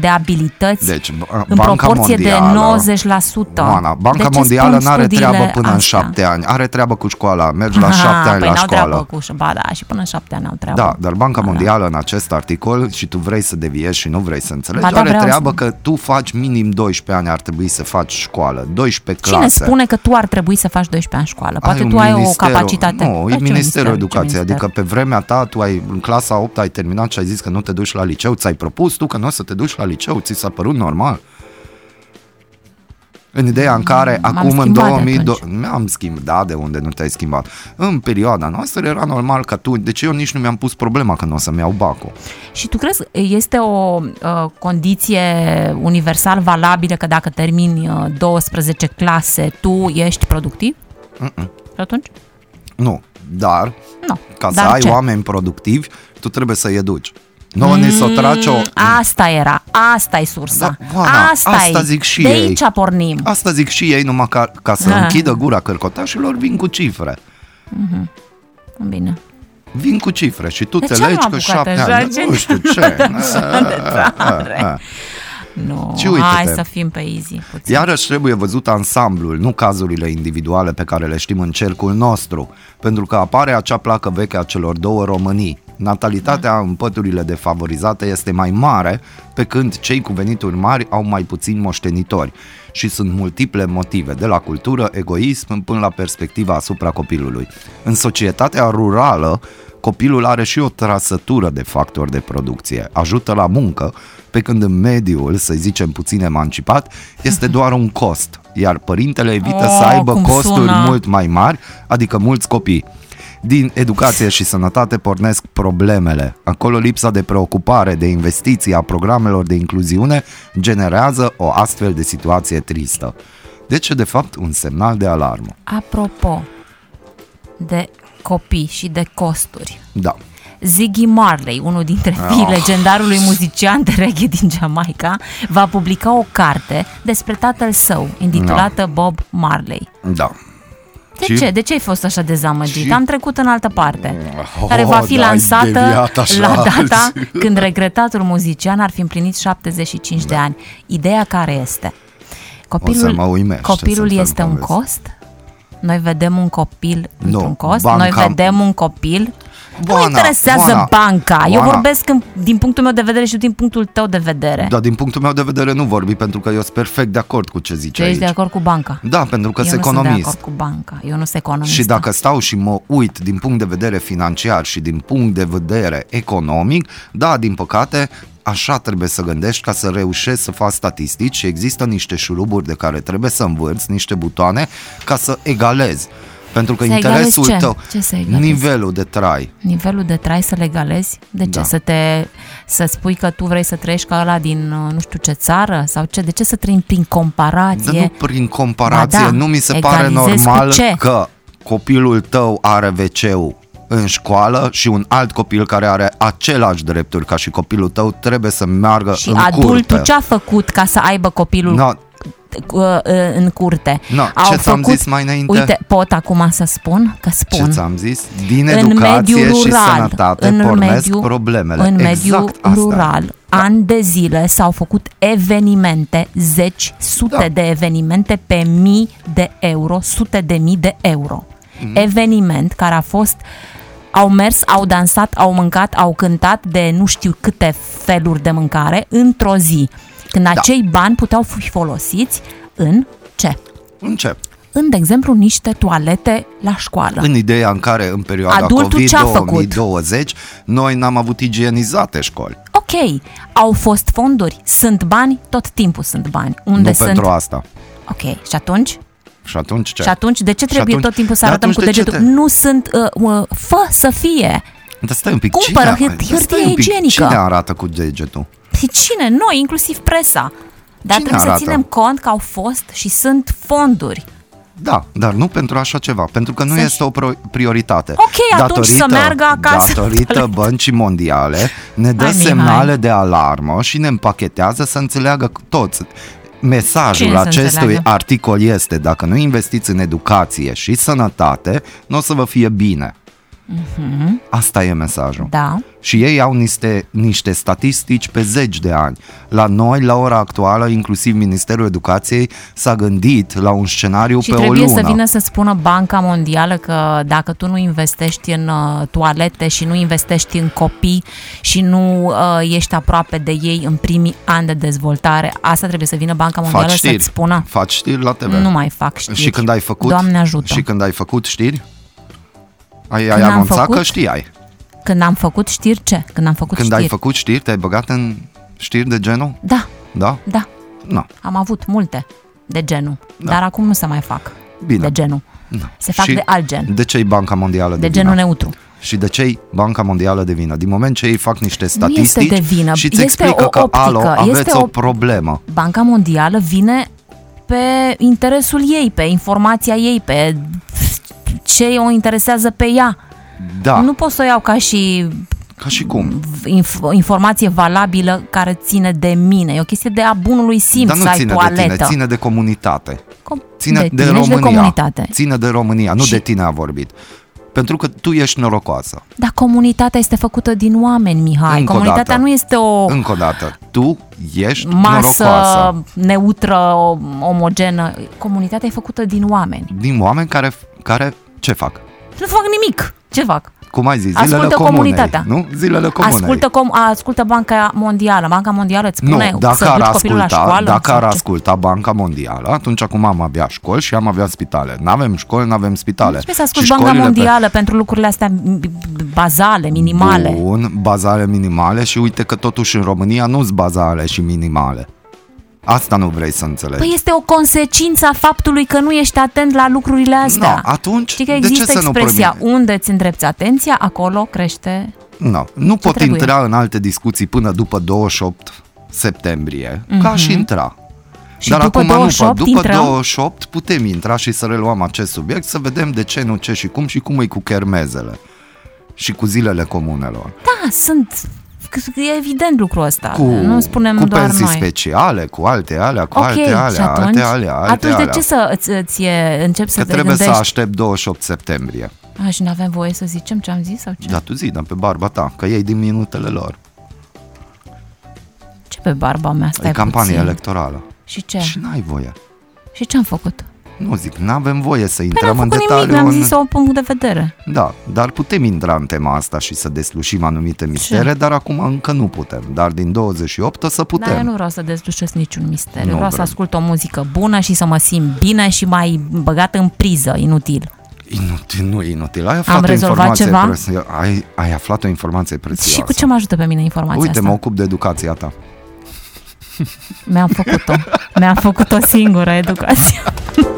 de abilități Deci, b- în Banca proporție Mondială- de 90%. Oana, Banca De ce Mondială spun nu are studiile treabă până în astea? șapte ani. Are treabă cu școala. Mergi la Aha, șapte ani păi la n-au școală. treabă cu ba da, și până în șapte ani au treabă. Da, dar Banca Da, da. Mondială în acest articol și tu vrei să deviezi și nu vrei să înțelegi, Ba da, are vreau treabă să- că tu faci minim 12 ani ar trebui să faci școală, 12 Cine clase. spune că tu ar trebui să faci 12 ani școală? Poate un tu ai o ministeru- capacitate. Nu, Da, e ce Ministerul ce Educației. minister? Adică pe vremea ta, tu ai în clasa 8 ai terminat și ai zis că nu te duci la liceu. Ți-ai propus tu că nu o să te duci la liceu. Ți s-a părut normal? În ideea în care M-am acum în schimbat de 2000 atunci. mi-am schimbat de unde nu te-ai schimbat. În perioada noastră era normal ca tu, deci eu nici nu mi-am pus problema că nu o să-mi iau bacul. Și tu crezi că este o uh, condiție universal valabilă că dacă termini uh, 12 clase, tu ești productiv? Mm-mm. Și atunci? Nu, dar Nu. ca să Dar ai ce? oameni productivi, tu trebuie să-i educi. Nouă ni s-o trage o... Mm, Asta era, asta e sursa. Da, Oana, asta, asta e. zic și de ei. aici pornim. Asta zic și ei, numai ca, ca să Ah. închidă gura cărcotașilor, vin cu cifre. Bine. Vin cu cifre și tu De te ce am legi că apucat șapte așa? ani. Ce- Nu știu ce. de tare. Nu, Și uite-te. hai să fim pe easy puțin. Iarăși trebuie văzut ansamblul, nu cazurile individuale pe care le știm în cercul nostru, pentru că apare acea placă veche a celor două Românii. Natalitatea în păturile defavorizate este mai mare, pe când cei cu venituri mari au mai puțini moștenitori. Și sunt multiple motive, de la cultură, egoism, până la perspectiva asupra copilului. În societatea rurală, copilul are și o trasătură de factor de producție, ajută la muncă, pe când în mediul, să zicem puțin emancipat, este doar un cost, iar părintele evită Oh, să aibă cum costuri sună. mult mai mari, adică mulți copii. Din educație și sănătate pornesc problemele. Acolo lipsa de preocupare, de investiții a programelor de incluziune generează o astfel de situație tristă. Deci, de fapt, un semnal de alarmă. Apropo de copii și de costuri. Da. Ziggy Marley, unul dintre fiii Oh. legendarului muzician de reggae din Jamaica, va publica o carte despre tatăl său, intitulată Bob Marley. Da. De Și- ce? De ce ai fost așa dezamăgit? Și- Am trecut în altă parte, Oh, care va fi da, ai lansată deviat așa la data alții. când regretatul muzician ar fi împlinit 75 de ani. Ideea care este? Copilul, mă uimești copilul să-mi este un povesti. cost? Noi vedem un copil Nu, într-un cost? banca- Noi vedem un copil? Nu Boana, interesează Boana, banca. Eu Boana. vorbesc în, din punctul meu de vedere și din punctul tău de vedere. Dar din punctul meu de vedere nu vorbi, pentru că eu sunt perfect de acord cu ce zici tu aici. ești de acord cu banca? Da, pentru că Eu sunt nu sunt de economist. acord cu banca. Eu nu sunt economist. Și dacă stau și mă uit din punct de vedere financiar și din punct de vedere economic, da, din păcate, așa trebuie să gândești ca să reușești să faci statistici și există niște șuruburi de care trebuie să învârți, niște butoane, ca să egalezi. Pentru că Să interesul egalezi ce? tău, Ce să egalezi? nivelul de trai, nivelul de trai să legalezi? De ce? Da. Să te să spui că tu vrei să trăiești ca ăla din uh, nu știu ce țară sau ce? De ce să trăim prin comparație? Dar nu prin comparație, Ba da, nu mi se pare egalizezi cu normal ce? că copilul tău are wc în școală și un alt copil care are același drepturi ca și copilul tău trebuie să meargă și în adultul curte. ce a făcut ca să aibă copilul No, uh, uh, în curte? No, Au ce ți-am făcut, zis mai înainte? Uite, pot acum să spun? Că spun. ce ți-am zis? Din în educație mediul și rural, sănătate în pornesc mediul, problemele. În mediul exact asta. rural, ani de zile s-au făcut evenimente, zeci, sute Da. de evenimente pe mii de euro, sute de mii de euro. Mhm. Eveniment care a fost au mers, au dansat, au mâncat, au cântat de nu știu câte feluri de mâncare într-o zi. Când acei bani puteau fi folosiți în ce? Încep. În, de exemplu, niște toalete la școală. În ideea în care în perioada Adultul COVID ce a făcut? 2020 noi n-am avut igienizate școli. Ok, au fost fonduri, sunt bani, tot timpul sunt bani. Unde nu sunt? pentru asta. Ok, și atunci? Și atunci ce? Și atunci de ce Și trebuie atunci- tot timpul să Dar arătăm cu atunci de ce degetul? te- Nu sunt, uh, uh, fă să fie. Dar stai un pic, Cumpără cine, hârt- dar stai hârtie un pic, igienică. Cine arată cu degetul? Și cine? Noi, inclusiv presa. Dar Cine trebuie arată? să ținem cont că au fost și sunt fonduri. Da, dar nu pentru așa ceva, pentru că nu Să- este o pro- prioritate. Ok, atunci să meargă acasă. Datorită băncii mondiale ne dă Hai, Mihai. semnale de alarmă și ne împachetează să înțeleagă toți. Mesajul Cine să acestui înțeleagă? articol este dacă nu investiți în educație și sănătate, nu o să vă fie bine. Asta e mesajul. Da. Și ei au niște, niște statistici pe zeci de ani. La noi, la ora actuală, inclusiv Ministerul Educației s-a gândit la un scenariu Și pe o trebuie lună. să vină să spună Banca Mondială că dacă tu nu investești în uh, toalete și nu investești în copii și nu uh, ești aproape de ei în primii ani de dezvoltare, asta trebuie să vină Banca Mondială Faci știri. să-ți spună. Faci știri la TV. Nu mai fac știri. Și când ai făcut Doamne ajută. Și când ai făcut știri? Ai, ai Când am anunțat făcut? că știai. Când am făcut știri ce? Când am făcut Când știri. ai făcut știri, te-ai băgat în știri de genul? Da, Da? da. Nu. Am avut multe de genul. Da. Dar acum nu se mai fac Bine. de genul. Da. Se fac Și de alt gen. De ce e Banca Mondială de, De vină? genul neutru. Și de ce Banca Mondială de vină? Din moment ce ei fac niște Nu este statistici de vină, și îți este explică o că, optică, alo, aveți este o o- problemă. Banca Mondială vine pe interesul ei, pe informația ei, pe ce o interesează pe ea. Da, Nu pot să o iau ca și ca și cum. inf- informație valabilă care ține de mine. E o chestie de a bunului simț Dar nu să ai ține toaletă. de tine, ține de comunitate. Com- Ține de, de tine România. și de comunitate. Ține de România, nu Și- de tine a vorbit. Pentru că tu ești norocoasă. Dar comunitatea este făcută din oameni, Mihai. Încă o comunitatea dată. nu este o Încă o dată, tu ești masă norocoasă. neutră, o- omogenă. Comunitatea e făcută din oameni. Din oameni care, care ce fac? Nu fac nimic. Ce fac? Cum ai zis? Zilele Ascultă comunei, comunitatea. Nu? Zilele comunei. Ascultă, com, ascultă Banca Mondială. Banca Mondială îți spune nu, dacă să ar duci copilul la asculta, școală. dacă sau ar ce. asculta Banca Mondială, atunci acum am avea școli și am avea spitale. N-avem școli, n-avem spitale. Trebuie să asculti Și Banca școlile pe- Mondială pentru lucrurile astea m- b- bazale, minimale. Bun, bazale minimale și uite că totuși în România nu sunt bazale și minimale. Asta nu vrei să înțelegi. Păi este o consecință a faptului că nu ești atent la lucrurile astea. No, atunci, Știi că de ce există să nu expresia promitem? unde îți îndrepți atenția, acolo crește... No, nu pot trebuie? intra în alte discuții până după 28 septembrie, mm-hmm. ca aș intra. Mhm. Și Dar după acum 28 nu, pot. după intrăm? 28 putem intra și să reluăm acest subiect, să vedem de ce, nu ce și cum și cum e cu chermezele și cu zilele comunelor. Da, sunt e evident lucrul ăsta. cu, nu spunem cu doar pensii noi. speciale, cu alte alea, cu ok, alte alea, și atunci, alte alea, alte atunci alea. de ce să îți, îți e, începi să Că te trebuie să gândești? aștept 28 septembrie. A, și nu avem voie să zicem ce am zis sau ce? Da, tu zi, dar pe barba ta, că ei din minutele lor. Ce pe barba mea? Stai e campanie puțin. electorală. Și ce? Și n-ai voie. Și ce am făcut? Nu zic, n-avem voie să Păi intrăm n-am în făcut detaliu. nimic, mi-am în... zis o punct de vedere. Da, dar putem intra în tema asta și să deslușim anumite mistere, dar acum încă nu putem. Dar din 28 o să putem. Dar eu nu vreau să dezlușesc niciun mister. Nu Eu vreau să vrem. ascult o muzică bună și să mă simt bine și mai băgată în priză, inutil. Inutil, nu e inutil. Ai aflat o rezolvat informație ceva? prețioasă. Ai, ai aflat o informație prețioasă. Și cu ce mă ajută pe mine informația Uite, asta? mă ocup de educația ta. Mi-am făcut-o. Mi-am făcut-o singură educație.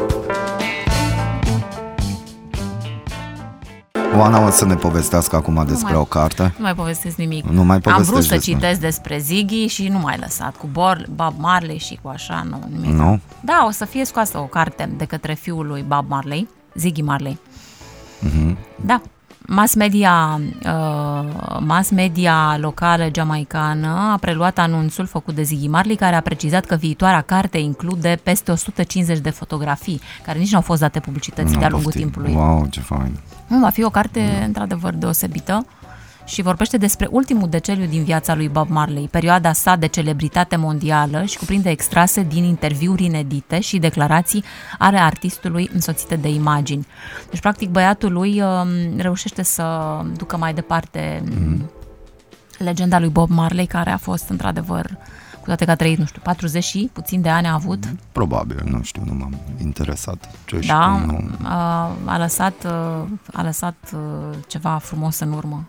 Oana o să ne povestească acum despre mai- o carte. Nu mai povestesc nimic. Nu mai Am povestești vrut să despre- citesc despre Ziggy și nu mai lăsat. Cu Bor, Bob Marley și cu așa, nu, nimic. Nu? Da, o să fie scoasă o carte de către fiul lui Bob Marley, Ziggy Marley. Mhm. Da. Mass media, uh, mass media locală jamaicană a preluat anunțul făcut de Ziggy Marley, care a precizat că viitoarea carte include peste 150 de fotografii, care nici nu au fost date publicității Nu, de-a lungul poftim. timpului. Wow, ce fain. Nu, va fi o carte într-adevăr deosebită și vorbește despre ultimul deceniu din viața lui Bob Marley, perioada sa de celebritate mondială și cuprinde extrase din interviuri inedite și declarații ale artistului însoțite de imagini. Deci, practic, băiatul lui um, reușește să ducă mai departe mm. legenda lui Bob Marley, care a fost într-adevăr cu toate că a trăit, nu știu, 40 și puțin de ani a avut. Probabil, nu știu, nu m-am interesat. Ce și Da, cum, nu. a, a lăsat, uh, a lăsat uh, ceva frumos în urmă.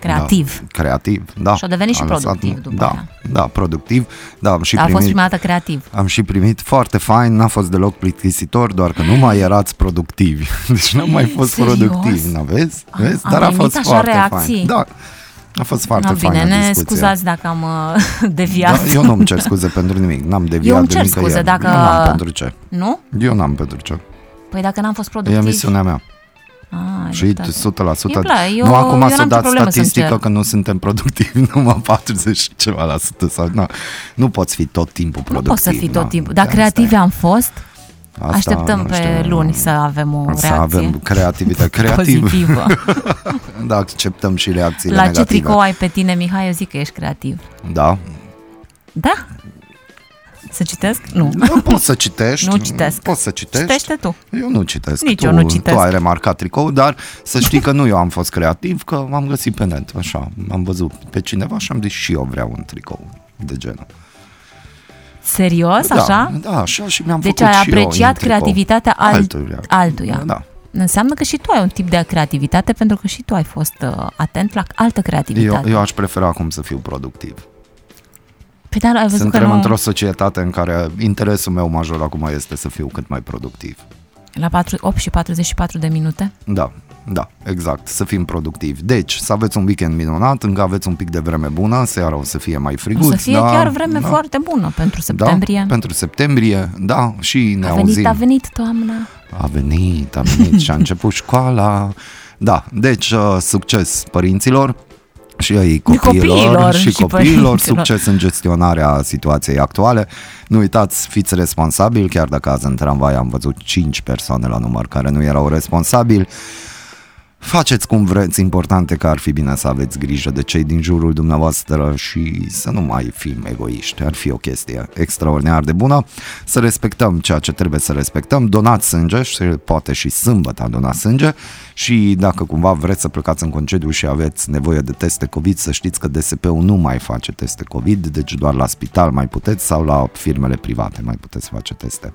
Creativ. Da, creativ, da. Și a devenit și A lăsat- productiv după da, aia. Da, productiv. Da, am și a fost primit, prima dată creativ. am și primit foarte fain, n-a fost deloc plictisitor, doar că nu mai erați productivi. Deci n-am mai fost Serios? productivi, nu vezi? Am- vezi? am Dar a primit fost așa foarte reacții? fain. Da, a fost foarte No, faină bine, ne discuția. scuzați dacă am uh, deviat. Da, eu nu-mi cer scuze pentru nimic, n-am deviat îmi de cer nicăieri. scuze dacă- Eu n-am pentru ce. Nu? Eu n-am pentru ce. Păi dacă n-am fost E productiv... emisiunea mea. Ah, ai Și dreptate. 100%. Îmi place, eu- nu acum eu să n-am dați nicio problemă să statistică încerc. că nu suntem productivi, numai 40 și ceva la sută. Sau, nu, nu poți fi tot timpul Nu productiv. pot să fii tot da. timpul. Dar Asta creativi e. am fost. Asta, Așteptăm nu pe știu, luni să avem o să reacție avem creativitate. Creativ. pozitivă. da, acceptăm și reacțiile La ce negative. tricou ai pe tine, Mihai? Eu zic că ești creativ. Da. Da? Să citesc? Nu. Nu poți să citești. Nu citesc. Poți să citești. Citește tu. Eu nu citesc. Nici tu, eu nu citesc. Tu ai remarcat tricou, dar să știi că nu eu am fost creativ, că am găsit pe net, așa. Am văzut pe cineva și am zis și eu vreau un tricou de genul. Serios, da, așa? Da, așa și mi-am Deci făcut ai și eu un apreciat tricou. creativitatea alt, altuia. altuia. Da. Înseamnă că și tu ai un tip de creativitate pentru că și tu ai fost uh, atent la altă Eu, creativitate. eu aș prefera acum să fiu productiv. Păi dar ai văzut Suntem că nu... într-o societate în care interesul meu major acum este să fiu cât mai productiv. La 4, 8 și 44 de minute? Da, da, exact, să fim productivi. Deci, să aveți un weekend minunat, încă aveți un pic de vreme bună, seara o să fie mai friguț. O să fie da, chiar vreme da, foarte bună pentru septembrie. Da, pentru septembrie, da, și ne a venit, auzim. a venit toamna. A venit, a venit și a început școala. Da, deci uh, succes părinților și ei copiilor, copiilor și, și copiilor, părinților. succes în gestionarea situației actuale. Nu uitați, fiți responsabili, chiar dacă azi în tramvai am văzut 5 persoane la număr care nu erau responsabili. Faceți cum vreți, importante că ar fi bine să aveți grijă de cei din jurul dumneavoastră și să nu mai fim egoiști. Ar fi o chestie extraordinar de bună. Să respectăm ceea ce trebuie să respectăm. Donați sânge și poate și sâmbătă donați sânge și dacă cumva vreți să plecați în concediu și aveți nevoie de teste COVID, să știți că DSP-ul nu mai face teste COVID, deci doar la spital mai puteți sau la firmele private mai puteți face teste.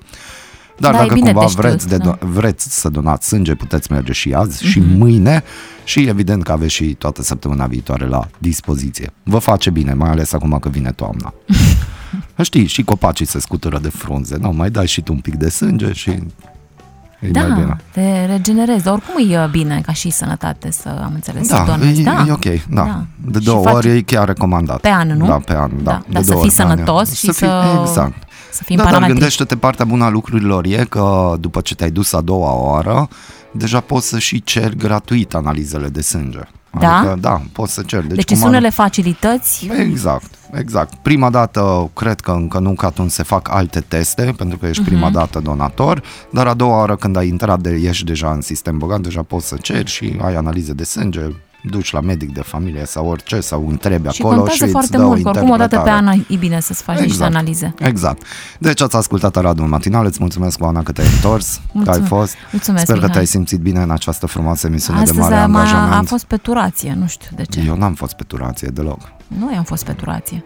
Dar Da, e dacă bine cumva de știut, vreți, de, da. vreți să donați sânge, puteți merge și azi Mhm. și mâine și evident că aveți și toată săptămâna viitoare la dispoziție. Vă face bine, mai ales acum că vine toamna. Știi, și copacii se scutură de frunze, nu? Mai dai și tu un pic de sânge și e Da, mai bine. te regenerezi. Dar oricum e uh, bine ca și sănătate să am înțeles să Da, donezi. e, da. e ok, da. Da. De Și două faci- ori e chiar recomandat. Pe an, nu? Da, pe an, da. Da, de dar să două fii ori pe an. sănătos și fii, să- Exact. Să fii Da, în dar parametri. gândește-te partea bună a lucrurilor e că după ce te-ai dus a doua oară, deja poți să și ceri gratuit analizele de sânge. Da? Adică, da, poți să ceri. Deci, deci cum sunt unele facilități Exact, exact. Prima dată, cred că încă nu, că atunci se fac alte teste, pentru că ești Mhm. prima dată donator, dar a doua oară când ai intrat, de, ești deja în sistem bogat, deja poți să ceri și ai analize de sânge, duci la medic de familie sau orice, sau întrebi și acolo contează și foarte îți dă mult, că oricum o dată pe interpretare. an e bine să-ți faci niște Exact. analize. Exact. Deci ați ascultat Aradul Matinal, îți mulțumesc, Oana, că te-ai întors, că ai Mulțumesc. fost. Mulțumesc, Sper că Mihai. te-ai simțit bine în această frumoasă emisiune Astăzi de mare a, mai- angajament. a fost pe turație, nu știu de ce. Eu n-am fost pe turație deloc. Noi am fost pe turație.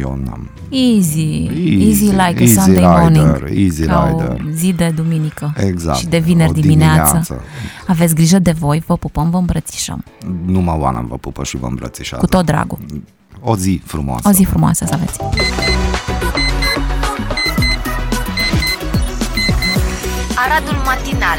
Eu n-am. Easy, easy, Easy, like easy a Sunday rider, morning. easy ca rider. o zi de duminică. Exact. Și de vineri o dimineață. dimineață. Aveți grijă de voi, vă pupăm, vă îmbrățișăm. Numai Oana vă pupă și vă îmbrățișează. Cu tot dragul. O zi frumoasă. O zi frumoasă să aveți. Aradul Matinal